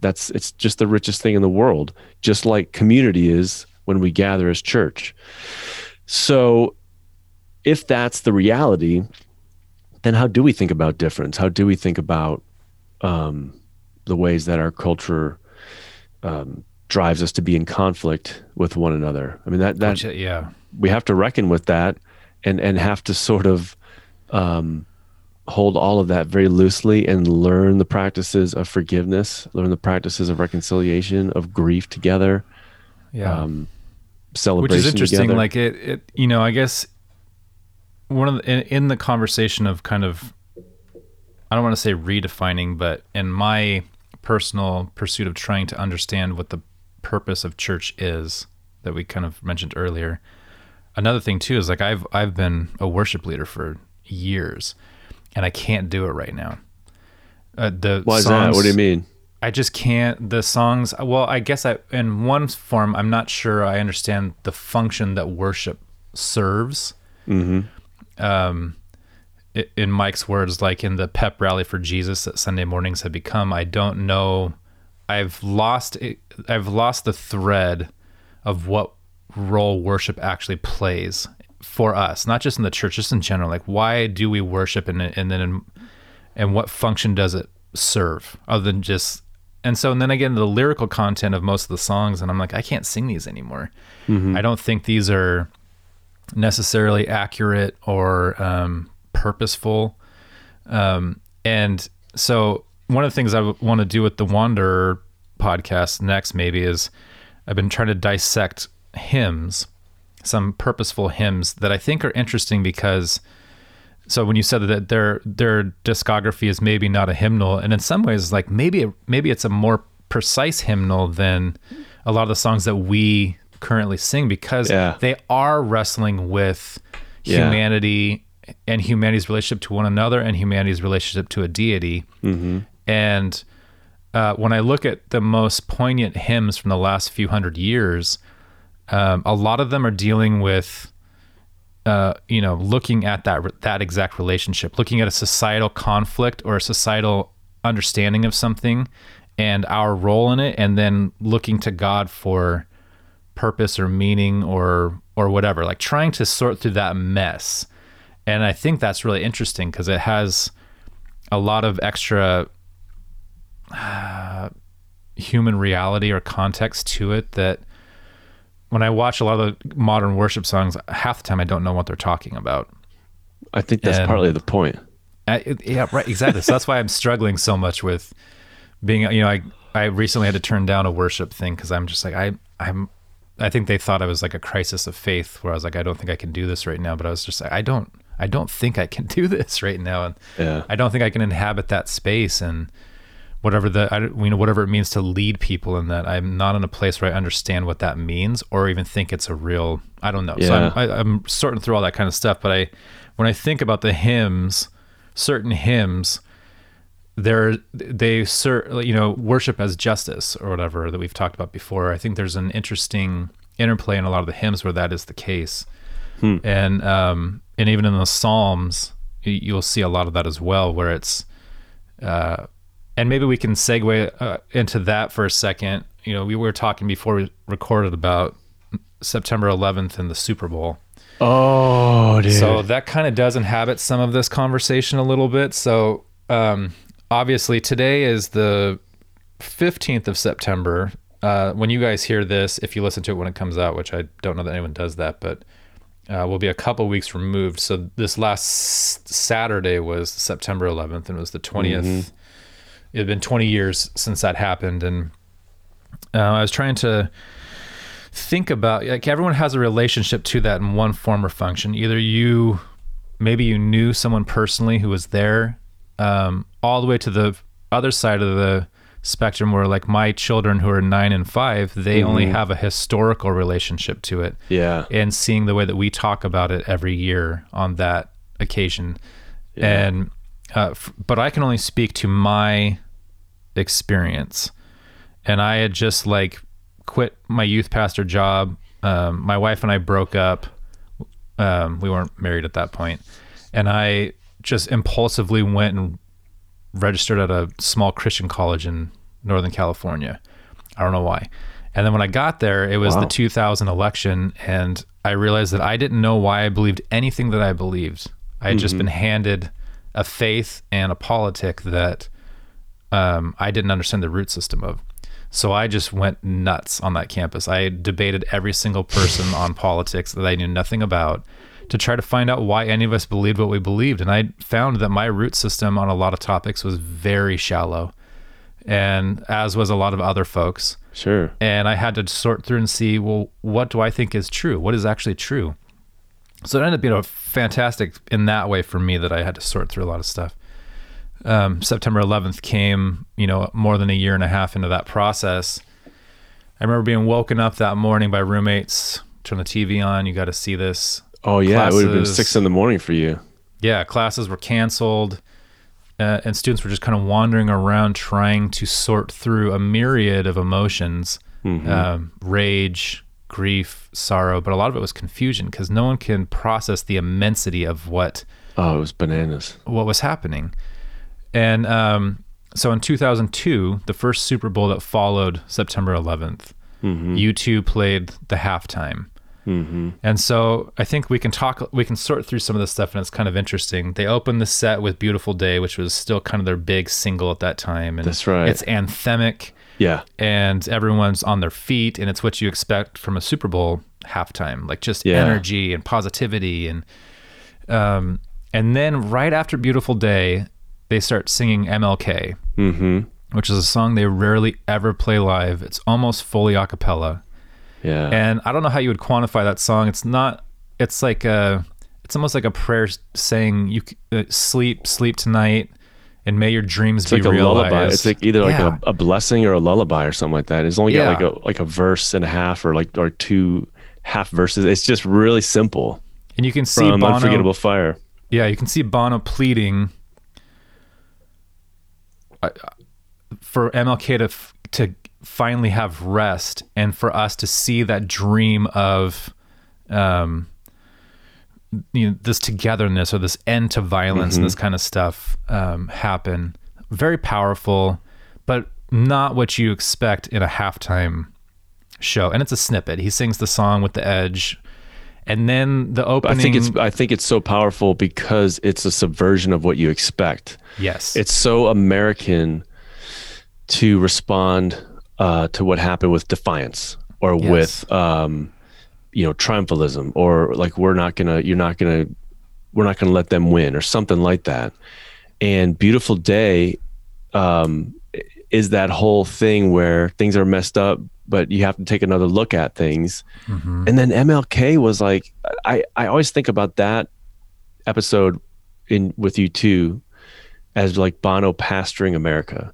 that's it's just the richest thing in the world just like community is when we gather as church. So if that's the reality then how do we think about difference? How do we think about um, the ways that our culture um, drives us to be in conflict with one another? I mean that that uh, yeah. we have to reckon with that and and have to sort of um, hold all of that very loosely and learn the practices of forgiveness learn the practices of reconciliation of grief together Yeah. um, which is interesting together. like it, it you know i guess one of the, in, in the conversation of kind of i don't want to say redefining but in my personal pursuit of trying to understand what the purpose of church is that we kind of mentioned earlier another thing too is like i've i've been a worship leader for years and i can't do it right now uh, the why is that what do you mean I just can't. The songs. Well, I guess I, in one form, I'm not sure I understand the function that worship serves. hmm Um, in Mike's words, like in the pep rally for Jesus that Sunday mornings have become, I don't know. I've lost. It, I've lost the thread of what role worship actually plays for us, not just in the church, just in general. Like, why do we worship, and and then, and what function does it serve, other than just and so and then again the lyrical content of most of the songs and i'm like i can't sing these anymore. I don't think these are necessarily accurate or um, purposeful. Um, and so one of the things i want to do with the wanderer podcast next maybe is i've been trying to dissect hymns some purposeful hymns that I think are interesting because so when you said that their their discography is maybe not a hymnal and in some ways like maybe maybe it's a more precise hymnal than a lot of the songs that we currently sing because Yeah. they are wrestling with Yeah. humanity and humanity's relationship to one another and humanity's relationship to a deity and uh, when I look at the most poignant hymns from the last few hundred years, um, a lot of them are dealing with, uh, you know, looking at that that exact relationship, looking at a societal conflict or a societal understanding of something, and our role in it, and then looking to God for purpose or meaning or or whatever, like trying to sort through that mess. And I think that's really interesting because it has a lot of extra human reality or context to it that when I watch a lot of the modern worship songs, half the time I don't know what they're talking about. I think that's And- partly the point. I, yeah, right, exactly. so that's why I'm struggling so much with being, you know, I I recently had to turn down a worship thing because I'm just like I I'm I think they thought I was like a crisis of faith where I was like I don't think I can do this right now, but I was just like I don't I don't think I can do this right now, and Yeah. I don't think I can inhabit that space and whatever the I, you know whatever it means to lead people in that. I'm not in a place where I understand what that means or even think it's a real. I don't know. So I'm, I, I'm sorting through all that kind of stuff. But I when I think about the hymns, certain hymns, they're they cer- you know worship as justice or whatever that we've talked about before. I think there's an interesting interplay in a lot of the hymns where that is the case, and um, and even in the Psalms, you'll see a lot of that as well, where it's uh, and maybe we can segue uh, into that for a second. You know, we were talking before we recorded about September 11th and the Super Bowl. Oh, dude. So that kind of does inhabit some of this conversation a little bit. So um, obviously today is the 15th of September. Uh, when you guys hear this, if you listen to it when it comes out, which I don't know that anyone does that, but uh, we'll be a couple weeks removed. So this last s- Saturday was September 11th, and it was the 20th. It had been 20 years since that happened, and uh, I was trying to think about like everyone has a relationship to that in one form or function. Either you, maybe you knew someone personally who was there, um, all the way to the other side of the spectrum where like my children who are nine and five, they only have a historical relationship to it yeah. and seeing the way that we talk about it every year on that occasion. And, uh, f- but I can only speak to my experience. And I had just like quit my youth pastor job. Um, my wife and I broke up. Um, we weren't married at that point. And I just impulsively went and registered at a small Christian college in Northern California. I don't know why. And then when I got there, it was Wow. the 2000 election, and I realized that I didn't know why I believed anything that I believed. I had just been handed a faith and a politic that um, I didn't understand the root system of. So I just went nuts on that campus. I debated every single person on politics that I knew nothing about to try to find out why any of us believed what we believed. And I found that my root system on a lot of topics was very shallow, and as was a lot of other folks. Sure. And I had to sort through and see, well, what do I think is true? What is actually true? So it ended up being a fantastic in that way for me that I had to sort through a lot of stuff. Um, September 11th came, you know, more than a year and a half into that process. I remember being woken up that morning by roommates. Turn the TV on. You got to see this. Oh yeah, it would have been six in the morning for you. Yeah, classes were canceled, uh, and students were just kind of wandering around trying to sort through a myriad of emotions um, rage, grief, sorrow, but a lot of it was confusion because no one can process the immensity of what Oh, it was bananas. what was happening. And um, so in 2002, the first Super Bowl that followed September 11th, U2 played the halftime. Mm-hmm. And so I think we can talk, we can sort through some of this stuff, and it's kind of interesting. They opened the set with "Beautiful Day," which was still kind of their big single at that time, and That's right. It's anthemic, Yeah. and everyone's on their feet, and it's what you expect from a Super Bowl halftime, like just Yeah. energy and positivity, and um, and then right after "Beautiful Day," they start singing MLK, Mm-hmm. which is a song they rarely ever play live. It's almost fully a cappella. Yeah. And I don't know how you would quantify that song. It's not. It's like a. It's almost like a prayer saying you uh, sleep, sleep tonight, and may your dreams it's be like a realized. lullaby. It's like either like Yeah. a, a blessing or a lullaby or something like that. It's only got like a like a verse and a half or like or two half verses. It's just really simple. and you can see From Bono. Unforgettable Fire. Yeah, you can see Bono pleading uh, for MLK to f- to finally have rest, and for us to see that dream of, um, you know, this togetherness or this end to violence and this kind of stuff um, happen. Very powerful, but not what you expect in a halftime show. And it's a snippet. He sings the song with the edge. And then the opening. I think it's I think it's so powerful because it's a subversion of what you expect. yes. It's so American to respond uh, to what happened with defiance or Yes. with um, you know triumphalism or like we're not gonna you're not gonna we're not gonna let them win or something like that. And beautiful day um, is that whole thing where things are messed up, but you have to take another look at things. Mhm. And then MLK was like, I, I always think about that episode in with U2, as like Bono pastoring America.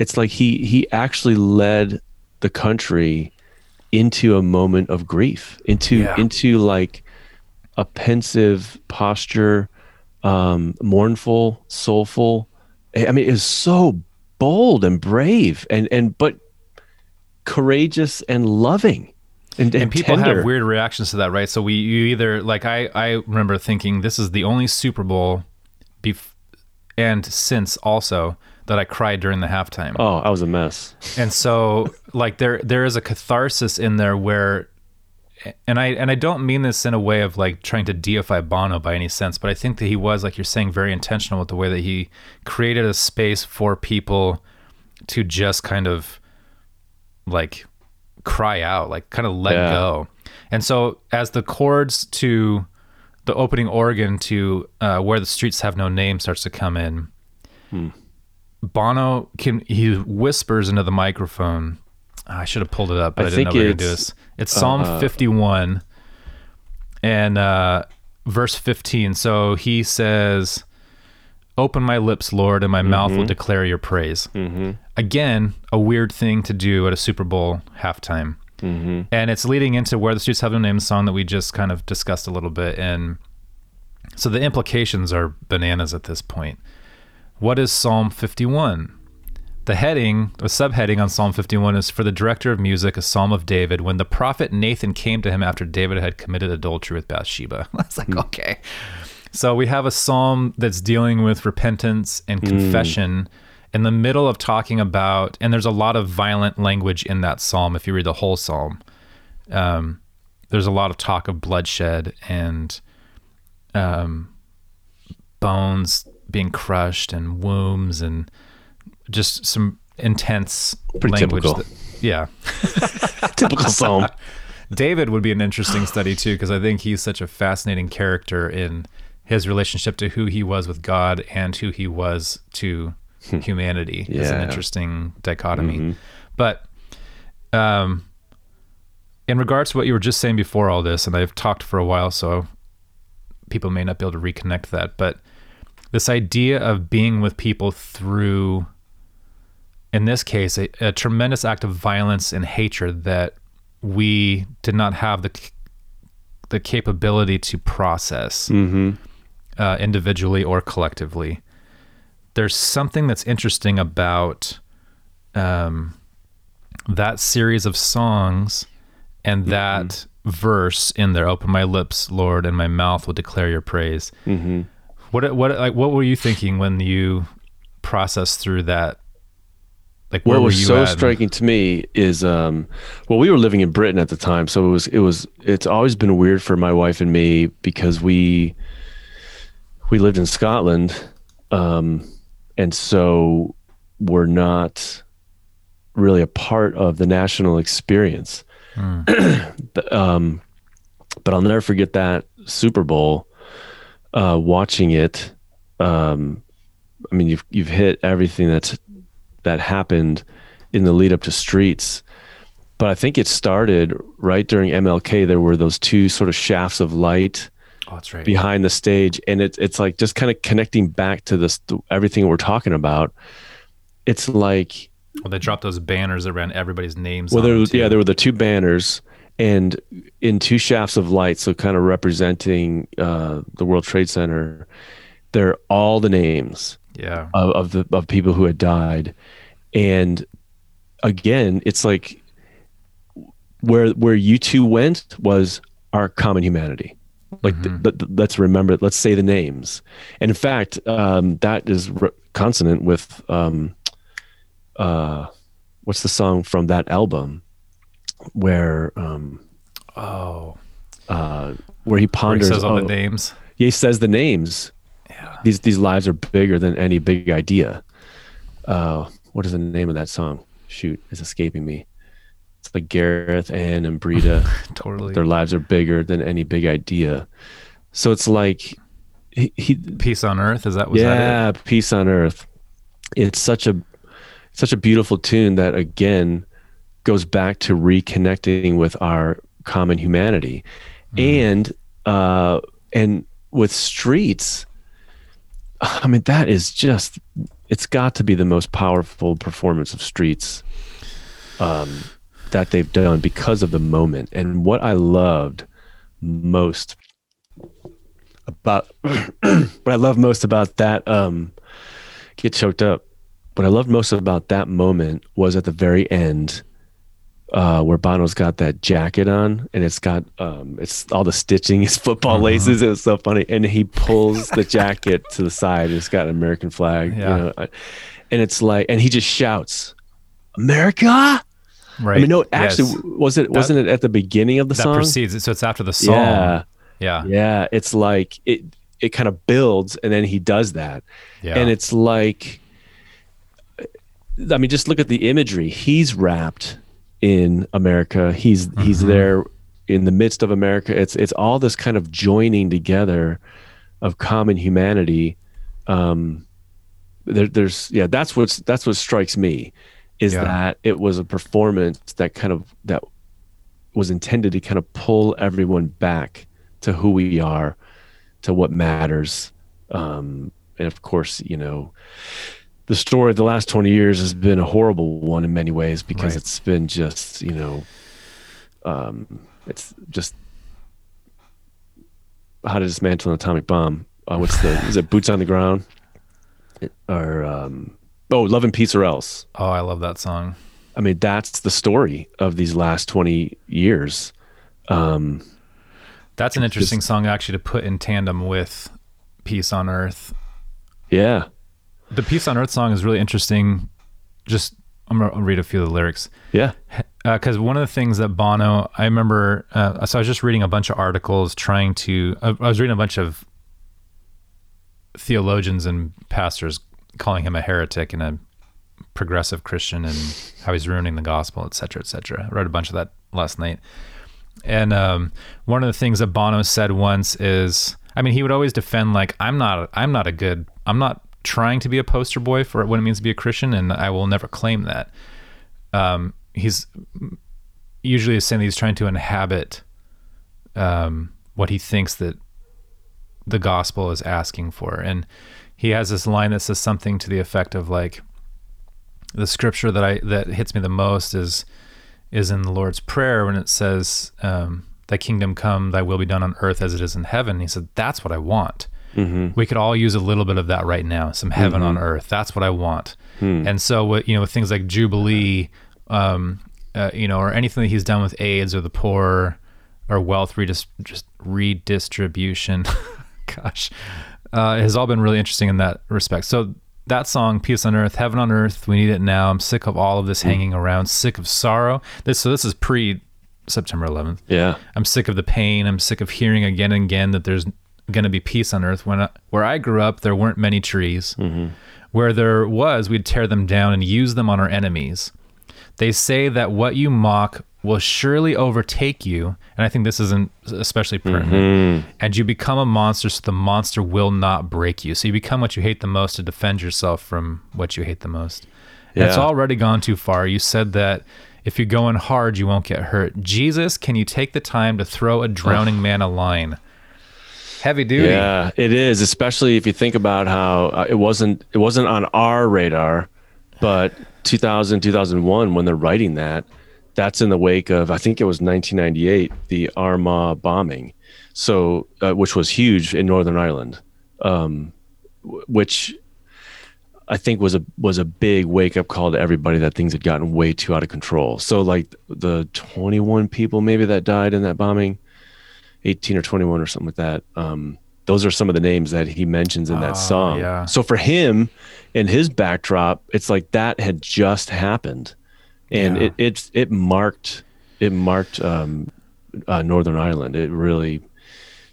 It's like he he actually led the country into a moment of grief, into Yeah. into like a pensive posture, um, mournful, soulful. I mean, it was so bold and brave, and and but courageous and loving, and, and people tender. have weird reactions to that, right? So we you either like I I remember thinking this is the only Super Bowl bef- and since also that I cried during the halftime. Oh, I was a mess. And so like there there is a catharsis in there where and I and I don't mean this in a way of like trying to deify Bono by any sense, but I think that he was like you're saying very intentional with the way that he created a space for people to just kind of like cry out, like kind of let Yeah. go. And so as the chords to the opening organ to uh, where the streets have no name starts to come in, Bono can he whispers into the microphone. Ah, I should have pulled it up, but I, I didn't know we were gonna do this. It's Psalm uh, 51 and uh, verse 15. So he says, "Open my lips, Lord, and my mouth will declare your praise." Mm-hmm. Again, a weird thing to do at a Super Bowl halftime. Mm-hmm. And it's leading into where the streets have no name song that we just kind of discussed a little bit. And so the implications are bananas at this point. What is Psalm 51? The heading, the subheading on Psalm 51 is for the director of music, a psalm of David, when the prophet Nathan came to him after David had committed adultery with Bathsheba. I was like, okay. So we have a psalm that's dealing with repentance and confession in the middle of talking about, and there's a lot of violent language in that psalm. If you read the whole psalm, um, there's a lot of talk of bloodshed and um, bones being crushed and wombs and just some intense Pretty language. typical. that- yeah. Typical psalm. David would be an interesting study too, because I think he's such a fascinating character in his relationship to who he was with God and who he was to humanity. Is an interesting dichotomy. But um, in regards to what you were just saying before all this, and I've talked for a while, so people may not be able to reconnect that, but this idea of being with people through, in this case, a, a tremendous act of violence and hatred that we did not have the the capability to process Mm-hmm. uh, individually or collectively. There's something that's interesting about um, that series of songs and that verse in there. Open my lips, Lord, and my mouth will declare your praise. Mm-hmm. What what like what were you thinking when you processed through that? Like where What were was you so at? striking to me is, um, well, we were living in Britain at the time, so it was it was it's always been weird for my wife and me because we we lived in Scotland, um, and so we're not really a part of the national experience. But, um, but I'll never forget that Super Bowl. Uh, watching it, um, I mean, you've you've hit everything that's that happened in the lead up to Streets, but I think it started right during MLK. There were those two sort of shafts of light Oh, that's right. behind the stage, and it's it's like just kind of connecting back to this everything we're talking about. It's like Well, they dropped those banners ran everybody's names. well, there was, yeah, there were the two banners, and in two shafts of light, so kind of representing uh, the World Trade Center. They're all the names yeah. of, of the of people who had died, and again, it's like where where U2 went was our common humanity. Like, th- th- let's remember. Let's say the names. And in fact, um, that is re- consonant with um, uh, what's the song from that album where um, Oh, uh, where he where he ponders. says all oh, the names. he says the names. Yeah. These these lives are bigger than any big idea. Uh, what is the name of that song? Shoot, it's escaping me. It's like Gareth, Ann, and Breda. Totally. Their lives are bigger than any big idea. So it's like he, he Peace on Earth. Is that was that it? yeah, peace on earth. It's such a such a beautiful tune that again goes back to reconnecting with our common humanity, and uh, and with streets. I mean, that is just it's got to be the most powerful performance of streets um, that they've done because of the moment. And what I loved most about what I love most about that um get choked up. What I loved most about that moment was at the very end uh where Bono's got that jacket on and it's got um it's all the stitching his football laces it was so funny and he pulls the jacket to the side and it's got an American flag Yeah. you know and it's like and he just shouts America Right. I mean no Yes. actually was it wasn't it at the beginning of the that song That precedes it. So it's after the song. yeah Yeah. yeah it's like it it kind of builds and then he does that Yeah. and it's like i mean just look at the imagery he's wrapped in america he's he's Mm-hmm. there in the midst of america it's it's all this kind of joining together of common humanity um there, there's yeah that's what's that's what strikes me is Yeah. that it was a performance that kind of that was intended to kind of pull everyone back to who we are to what matters um and of course you know the story of the last 20 years has been a horrible one in many ways because Right. it's been just you know um it's just how to dismantle an atomic bomb uh, what's the is it boots on the ground It- or um oh love and peace or else oh, I love that song. i mean that's the story of these last 20 years um That's an interesting song actually to put in tandem with Peace on Earth. yeah The Peace on Earth song is really interesting. Just I'm gonna read a few of the lyrics. yeah because one of the things that Bono, I remember, uh, so I was just reading a bunch of articles trying to, I I was reading a bunch of theologians and pastors calling him a heretic and a progressive Christian and how he's ruining the gospel, et cetera, et cetera. I read a bunch of that last night. And um, one of the things that Bono said once is, I mean, he would always defend like, I'm not, I'm not a good, I'm not trying to be a poster boy for what it means to be a Christian, and I will never claim that. Um, he's usually saying that he's trying to inhabit um, what he thinks that the gospel is asking for, and he has this line that says something to the effect of like, the scripture that I that hits me the most is is in the Lord's prayer when it says, um, "Thy kingdom come, Thy will be done on earth as it is in heaven." He said, "That's what I want." We could all use a little bit of that right now, some heaven on earth. That's what I want. And so, what you know, with things like Jubilee, um, uh, you know, or anything that he's done with AIDS or the poor or wealth redis- just redistribution, gosh, uh, has all been really interesting in that respect. So that song, "Peace on Earth, Heaven on Earth," we need it now. I'm sick of all of this hanging around, sick of sorrow. This so this is pre September 11th. yeah I'm sick of the pain. I'm sick of hearing again and again that there's going to be peace on earth. When I, where I grew up, there weren't many trees. Mm-hmm. Where there was, we'd tear them down and use them on our enemies. They say that what you mock will surely overtake you, and I think this isn't especially pertinent. Mm-hmm. And you become a monster, so the monster will not break you. So you become what you hate the most to defend yourself from what you hate the most. And it's already gone too far. You said that If you're going hard, you won't get hurt. Jesus, can you take the time to throw a drowning man a line? Heavy duty. Yeah, it is, especially if you think about how uh, it wasn't it wasn't on our radar, but 2000 2001 when they're writing that, that's in the wake of I think it was 1998 the Omagh bombing, so uh, which was huge in Northern Ireland, um, w- which I think was a was a big wake up call to everybody that things had gotten way too out of control. So like the 21 people maybe that died in that bombing, 18 or 21 or something like that. Um, those are some of the names that he mentions in that Oh, song. yeah. So for him and his backdrop, it's like that had just happened, and Yeah. it it's it marked it marked um, uh, Northern Ireland. It really,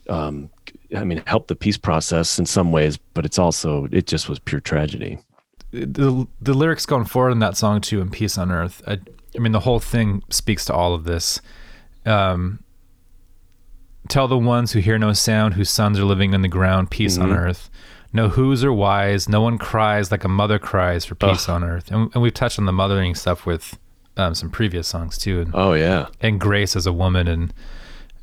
um, I mean, helped the peace process in some ways, but it's also it just was pure tragedy. the the lyrics going forward in that song too, and "Peace on Earth." I, I mean, the whole thing speaks to all of this. Um, Tell the ones who hear no sound, whose sons are living in the ground, peace on earth. No who's or whys. No one cries like a mother cries for peace on earth. And, and we've touched on the mothering stuff with um, some previous songs too. And Oh yeah, and Grace as a woman, and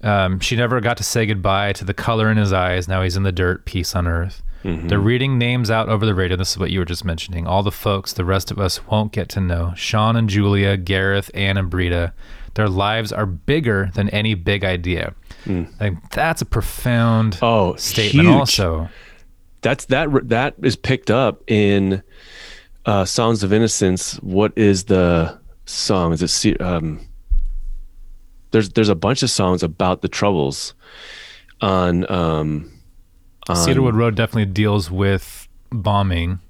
um, she never got to say goodbye to the color in his eyes. Now he's in the dirt, peace on earth. They're reading names out over the radio. This is what you were just mentioning. All the folks the rest of us won't get to know. Sean and Julia, Gareth, Ann and Breda. Their lives are bigger than any big idea. I think that's a profound Oh, statement. huge. Also, that's that that is picked up in uh, Songs of Innocence. What is the song? Is it um, there's there's a bunch of songs about the troubles on um, on- Cedarwood Road definitely deals with bombing.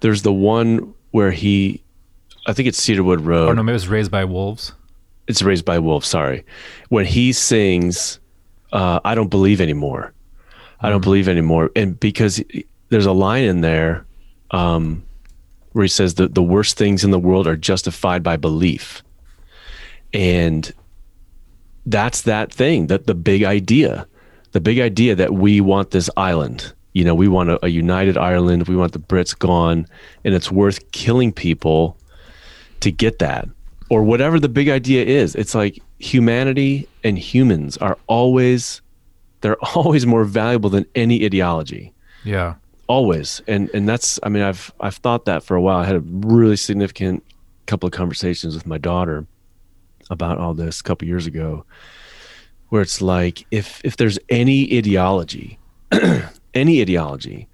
There's the one where he, I think it's Cedarwood Road. Or no, maybe it was Raised by Wolves. it's raised by wolves sorry when he sings uh, i don't believe anymore. I don't believe anymore. And because there's a line in there um, where he says that the worst things in the world are justified by belief. And that's that thing that the big idea the big idea that we want this island. You know we want a, a united ireland. We want the brits gone. And it's worth killing people to get that. Or whatever the big idea is. It's like humanity and humans are always they're always more valuable than any ideology. Yeah. always. And and that's i mean i've i've thought that for a while. I had a really significant couple of conversations with my daughter about all this a couple years ago where it's like if if there's any ideology any ideology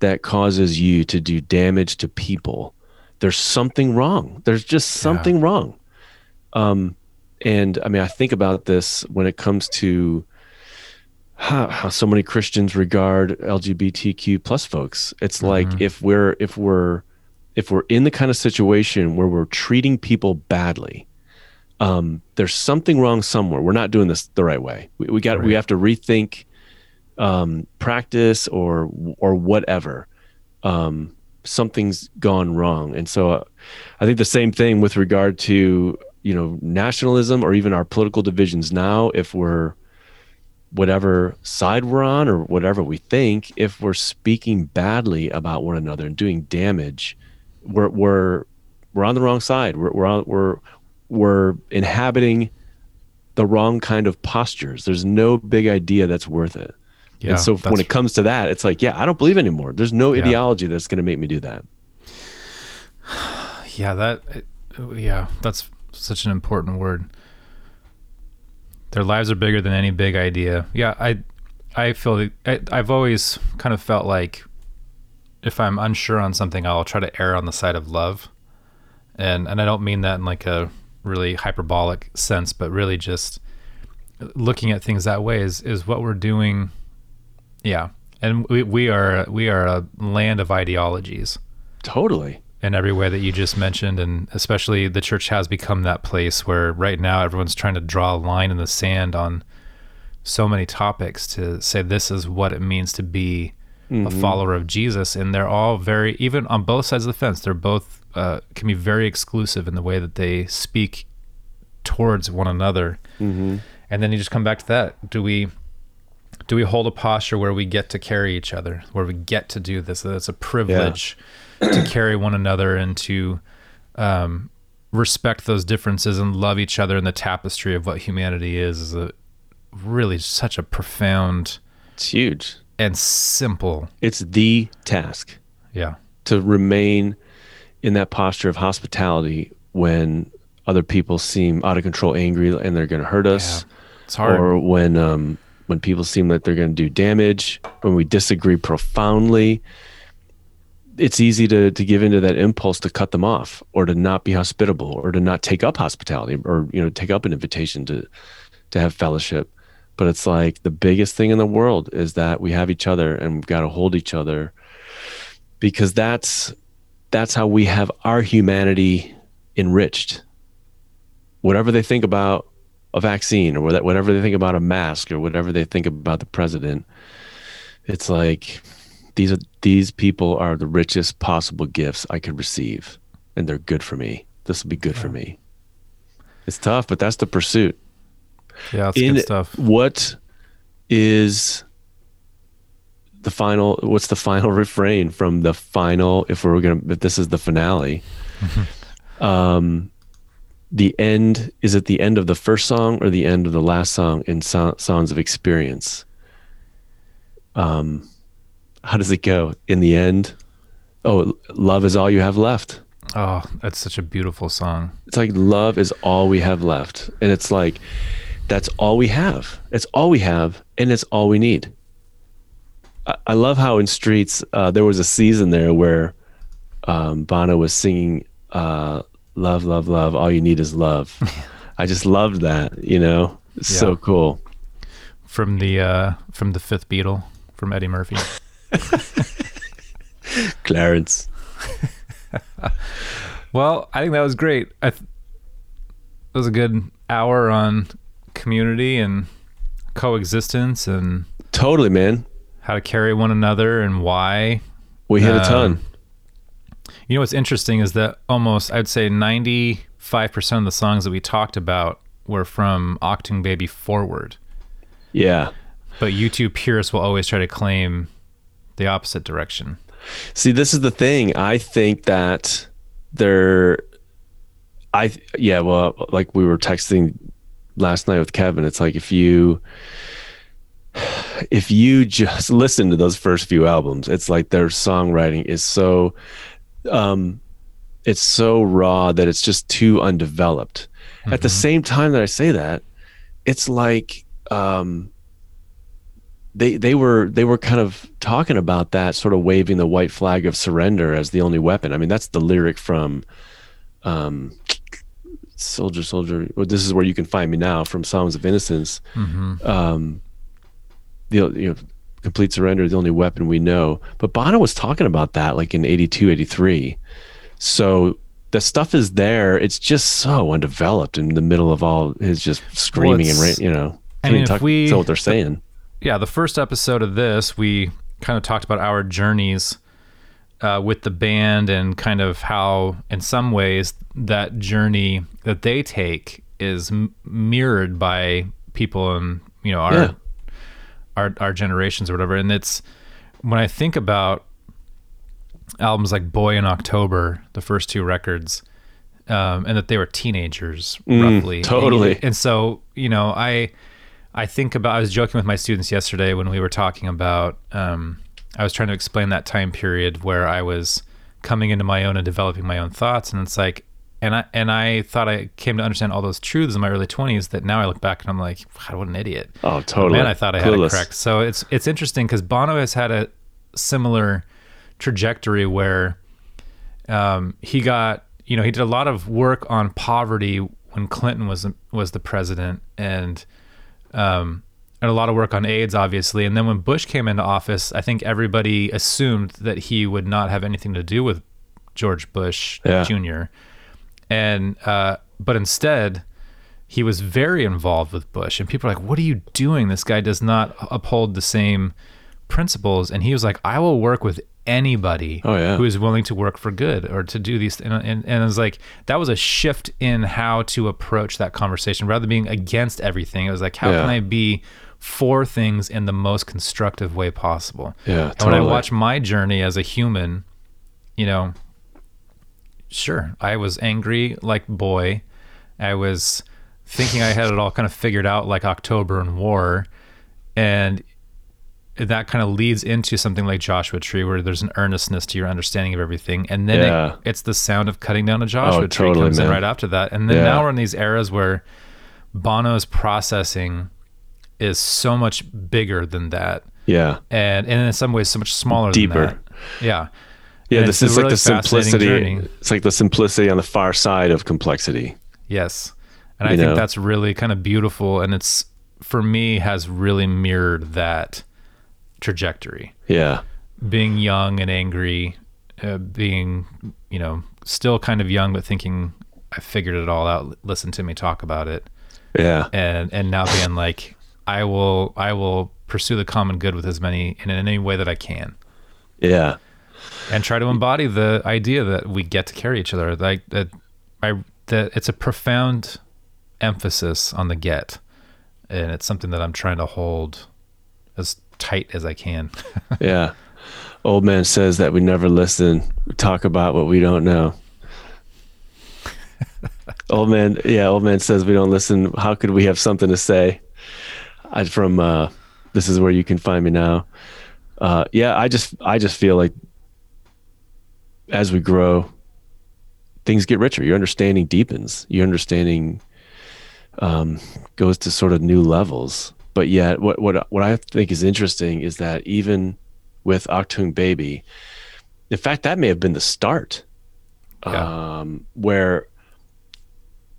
that causes you to do damage to people there's something wrong. There's just something wrong. Um and i mean i think about this when it comes to how, how so many Christians regard LGBTQ plus folks. It's like if we're if we're if we're in the kind of situation where we're treating people badly, um, there's something wrong somewhere. We're not doing this the right way. We, we got we have to rethink um, practice or or whatever. Um, something's gone wrong, and so uh, I think the same thing with regard to you know nationalism or even our political divisions now. If we're whatever side we're on or whatever we think, if we're speaking badly about one another and doing damage, we're we're we're on the wrong side. We're we're on, we're we're inhabiting the wrong kind of postures. There's no big idea that's worth it. Yeah. and so when it comes to that, it's like, yeah, I don't believe anymore. There's no Yeah. ideology that's going to make me do that. Yeah, that yeah, that's such an important word. Their lives are bigger than any big idea. Yeah, I I feel that I, I've always kind of felt like if I'm unsure on something, I'll try to err on the side of love. And and I don't mean that in like a really hyperbolic sense, but really just looking at things that way is is what we're doing. Yeah. And we we are we are a land of ideologies Totally. In every way that you just mentioned and especially the church has become that place where right now everyone's trying to draw a line in the sand on so many topics to say this is what it means to be a follower of Jesus. And they're all very even on both sides of the fence they're both uh, can be very exclusive in the way that they speak towards one another. And then you just come back to that. Do we do we hold a posture where we get to carry each other where we get to do this? That it's a privilege to carry one another and to um, respect those differences and love each other. In the tapestry of what humanity is is a really such a profound It's huge. and simple It's the task. Yeah. To remain in that posture of hospitality when other people seem out of control, angry, and they're going to hurt us, it's hard. Or when um, when people seem like they're going to do damage, when we disagree profoundly. It's easy to to give into that impulse to cut them off, or to not be hospitable, or to not take up hospitality, or you know take up an invitation to to have fellowship. But it's like the biggest thing in the world is that we have each other, and we've got to hold each other because that's that's how we have our humanity enriched. Whatever they think about a vaccine or whatever they think about a mask or whatever they think about the president, it's like these are these people are the richest possible gifts I could receive, and they're good for me. This will be good for me. It's tough, but that's the pursuit. yeah that's In good stuff what is the final? What's the final refrain from the final? If we're gonna, if this is the finale, um, the end is it the end of the first song or the end of the last song in so- Songs of Experience? Um, how does it go in the end? Oh, love is all you have left. oh that's such a beautiful song It's like love is all we have left. And it's like that's all we have. It's all we have and it's all we need. I, I love how in Streets uh, there was a season there where um, Bono was singing uh, love, love, love, all you need is love. I just loved that, you know. It's so cool. from the uh from the fifth beatle from eddie murphy Clarence. Well, I think that was great. I th- it was a good hour on community and coexistence and Totally, man. how to carry one another and why. We hit a Um, ton. You know what's interesting is that almost I'd say 95% of the songs that we talked about were from Achtung Baby forward. Yeah. But U2 purists will always try to claim the opposite direction. See, this is the thing. I think that there, I yeah. Well, like we were texting last night with Kevin. It's like if you, if you just listen to those first few albums, it's like their songwriting is so, um, it's so raw that it's just too undeveloped. At the same time that I say that, it's like, um, they they were they were kind of talking about that sort of waving the white flag of surrender as the only weapon. I mean, that's the lyric from um Soldier Soldier well, this is where you can find me now from Songs of Innocence. Um the you know complete surrender is the only weapon we know. But Bono was talking about that like in 82 83. So the stuff is there. It's just so undeveloped in the middle of all his just screaming and you know. I mean, talk- we- tell what they're saying. yeah, the first episode of this, we kind of talked about our journeys uh, with the band and kind of how, in some ways, that journey that they take is m- mirrored by people in you know our Yeah. Our our generations or whatever. And it's when I think about albums like Boy in October, the first two records, um, and that they were teenagers roughly. Mm, totally. And, and so, you know, I I think about I was joking with my students yesterday when we were talking about um, I was trying to explain that time period where I was coming into my own and developing my own thoughts and it's like and I and I thought I came to understand all those truths in my early 20s that now I look back and I'm like, God, what an idiot. Oh, totally. Man, I thought I had Clueless. it correct. So it's it's interesting because Bono has had a similar trajectory where um, he got you know he did a lot of work on poverty when Clinton was was the president and um, and a lot of work on AIDS obviously and then when Bush came into office I think everybody assumed that he would not have anything to do with George Bush Yeah. Jr. and uh, but instead he was very involved with Bush, and people are like, "What are you doing? This guy does not uphold the same principles." And he was like, "I will work with anybody Oh, yeah. who is willing to work for good or to do these." And, and and it was like that was a shift in how to approach that conversation, rather than being against everything. It was like, how Yeah. can I be for things in the most constructive way possible? Yeah, And when I watch my journey as a human, you know, sure, I was angry like boy. I was thinking I had it all kind of figured out like October and War. And that kind of leads into something like Joshua Tree, where there's an earnestness to your understanding of everything, and then Yeah. it, it's the sound of cutting down a Joshua Oh, tree totally, comes in right after that, and then Yeah. now we're in these eras where Bono's processing is so much bigger than that, Yeah. and and in some ways so much smaller, Deeper. Than that. Yeah, Yeah, And this is like the simplicity. journey. It's like the simplicity on the far side of complexity. Yes. And I You think know? that's really kind of beautiful and it's for me has really mirrored that trajectory. Yeah. Being young and angry, uh, being, you know, still kind of young but thinking I figured it all out. Listen to me talk about it. Yeah. And and now being like I will I will pursue the common good with as many in any way that I can. Yeah. And try to embody the idea that we get to carry each other like that i that it's a profound emphasis on the get and it's something that i'm trying to hold as tight as i can Yeah. Old man says that we never listen. We talk about what we don't know. old man, yeah, old man says we don't listen. How could we have something to say? I from uh this is where you can find me now. Uh yeah, I just I just feel like as we grow things get richer. Your understanding deepens. Your understanding um goes to sort of new levels. But yet what what what I think is interesting is that even with Achtung Baby. In fact, that may have been the start, Yeah. um, where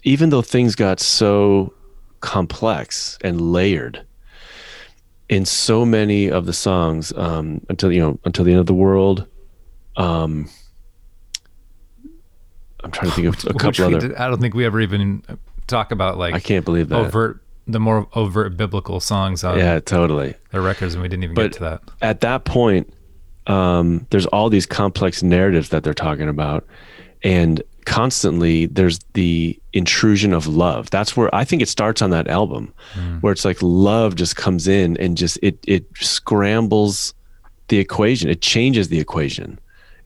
even though things got so complex and layered in so many of the songs, um, until you know, until the end of the world. Um, I'm trying to think of a couple other. did- i don't think we ever even talk about like I can't believe that. overt the more overt biblical songs on yeah, totally. the records and we didn't even But- get to that at that point, um, there's all these complex narratives that they're talking about, and constantly there's the intrusion of love. That's where I think it starts on that album, where it's like love just comes in and just it it scrambles the equation. It changes the equation.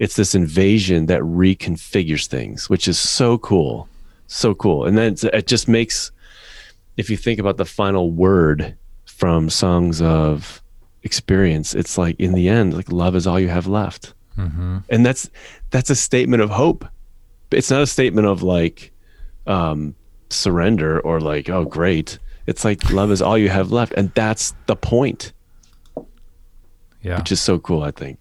It's this invasion that reconfigures things, which is so cool, so cool. And then it just makes, if you think about the final word from songs of experience it's like in the end like love is all you have left. Mm-hmm. and that's that's a statement of hope. It's not a statement of like um surrender or like oh great. It's like love is all you have left. And that's the point. Yeah. Which is so cool i think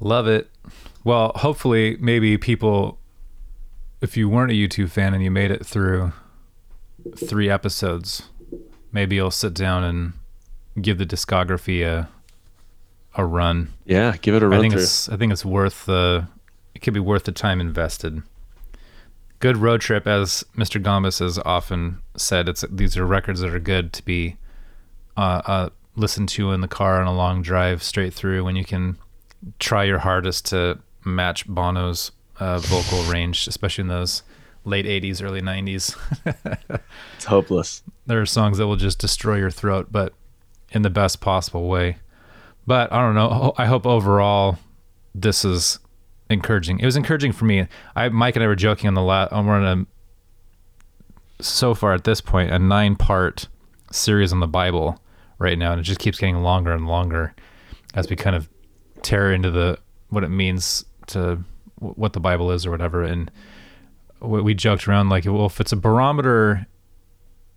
Love it. Well, hopefully, maybe people, if you weren't a U2 fan and you made it through three episodes, maybe you'll sit down and give the discography a a run. yeah give it a run I think through it's I think it's worth the it could be worth the time invested. Good road trip, as Mr. Gombas has often said. It's these are records that are good to be uh, uh, listened to in the car on a long drive straight through when you can try your hardest to match Bono's uh, vocal range, especially in those late '80s, early '90s. it's hopeless there are songs that will just destroy your throat, but in the best possible way. But I don't know. I hope overall this is encouraging. It was encouraging for me. I Mike and I were joking on the last. I'm running a so far at this point a nine part series on the Bible right now, and it just keeps getting longer and longer as we kind of tear into the what it means to what the Bible is or whatever. And we we joked around like, well, if it's a barometer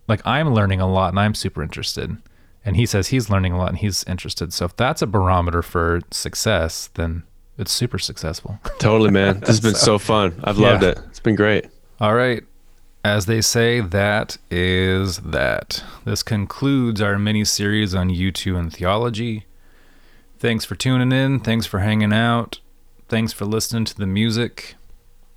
like I'm learning a lot and I'm super interested. And he says he's learning a lot and he's interested. So if that's a barometer for success, then it's super successful. totally man this has been so fun i've loved it it's been great All right. As they say, that is that. This concludes our mini series on U2 and theology. Thanks for tuning in. Thanks for hanging out. Thanks for listening to the music.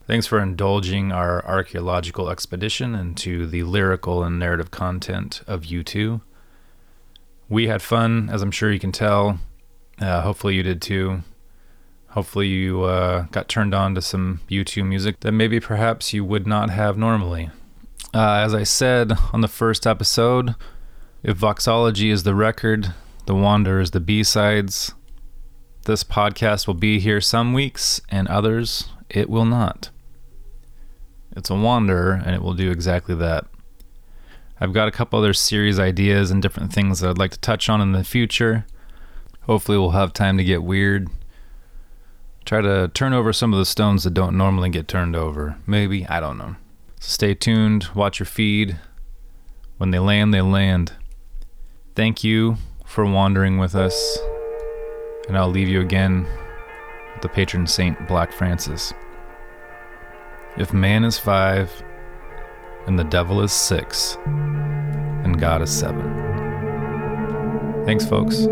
Thanks for indulging our archaeological expedition into the lyrical and narrative content of U2. We had fun, as I'm sure you can tell. Uh, hopefully, you did too. Hopefully, you uh, got turned on to some U2 music that maybe perhaps you would not have normally. Uh, as I said on the first episode, if Voxology is the record, The Wander is the B sides. This podcast will be here some weeks, and others it will not. It's a wanderer, and it will do exactly that. I've got a couple other series ideas and different things that I'd like to touch on in the future. Hopefully, we'll have time to get weird. Try to turn over some of the stones that don't normally get turned over. Maybe, I don't know. So stay tuned, watch your feed. When they land, they land. Thank you for wandering with us. And I'll leave you again with the patron saint Black Francis. If man is five, and the devil is six, and God is seven. Thanks, folks.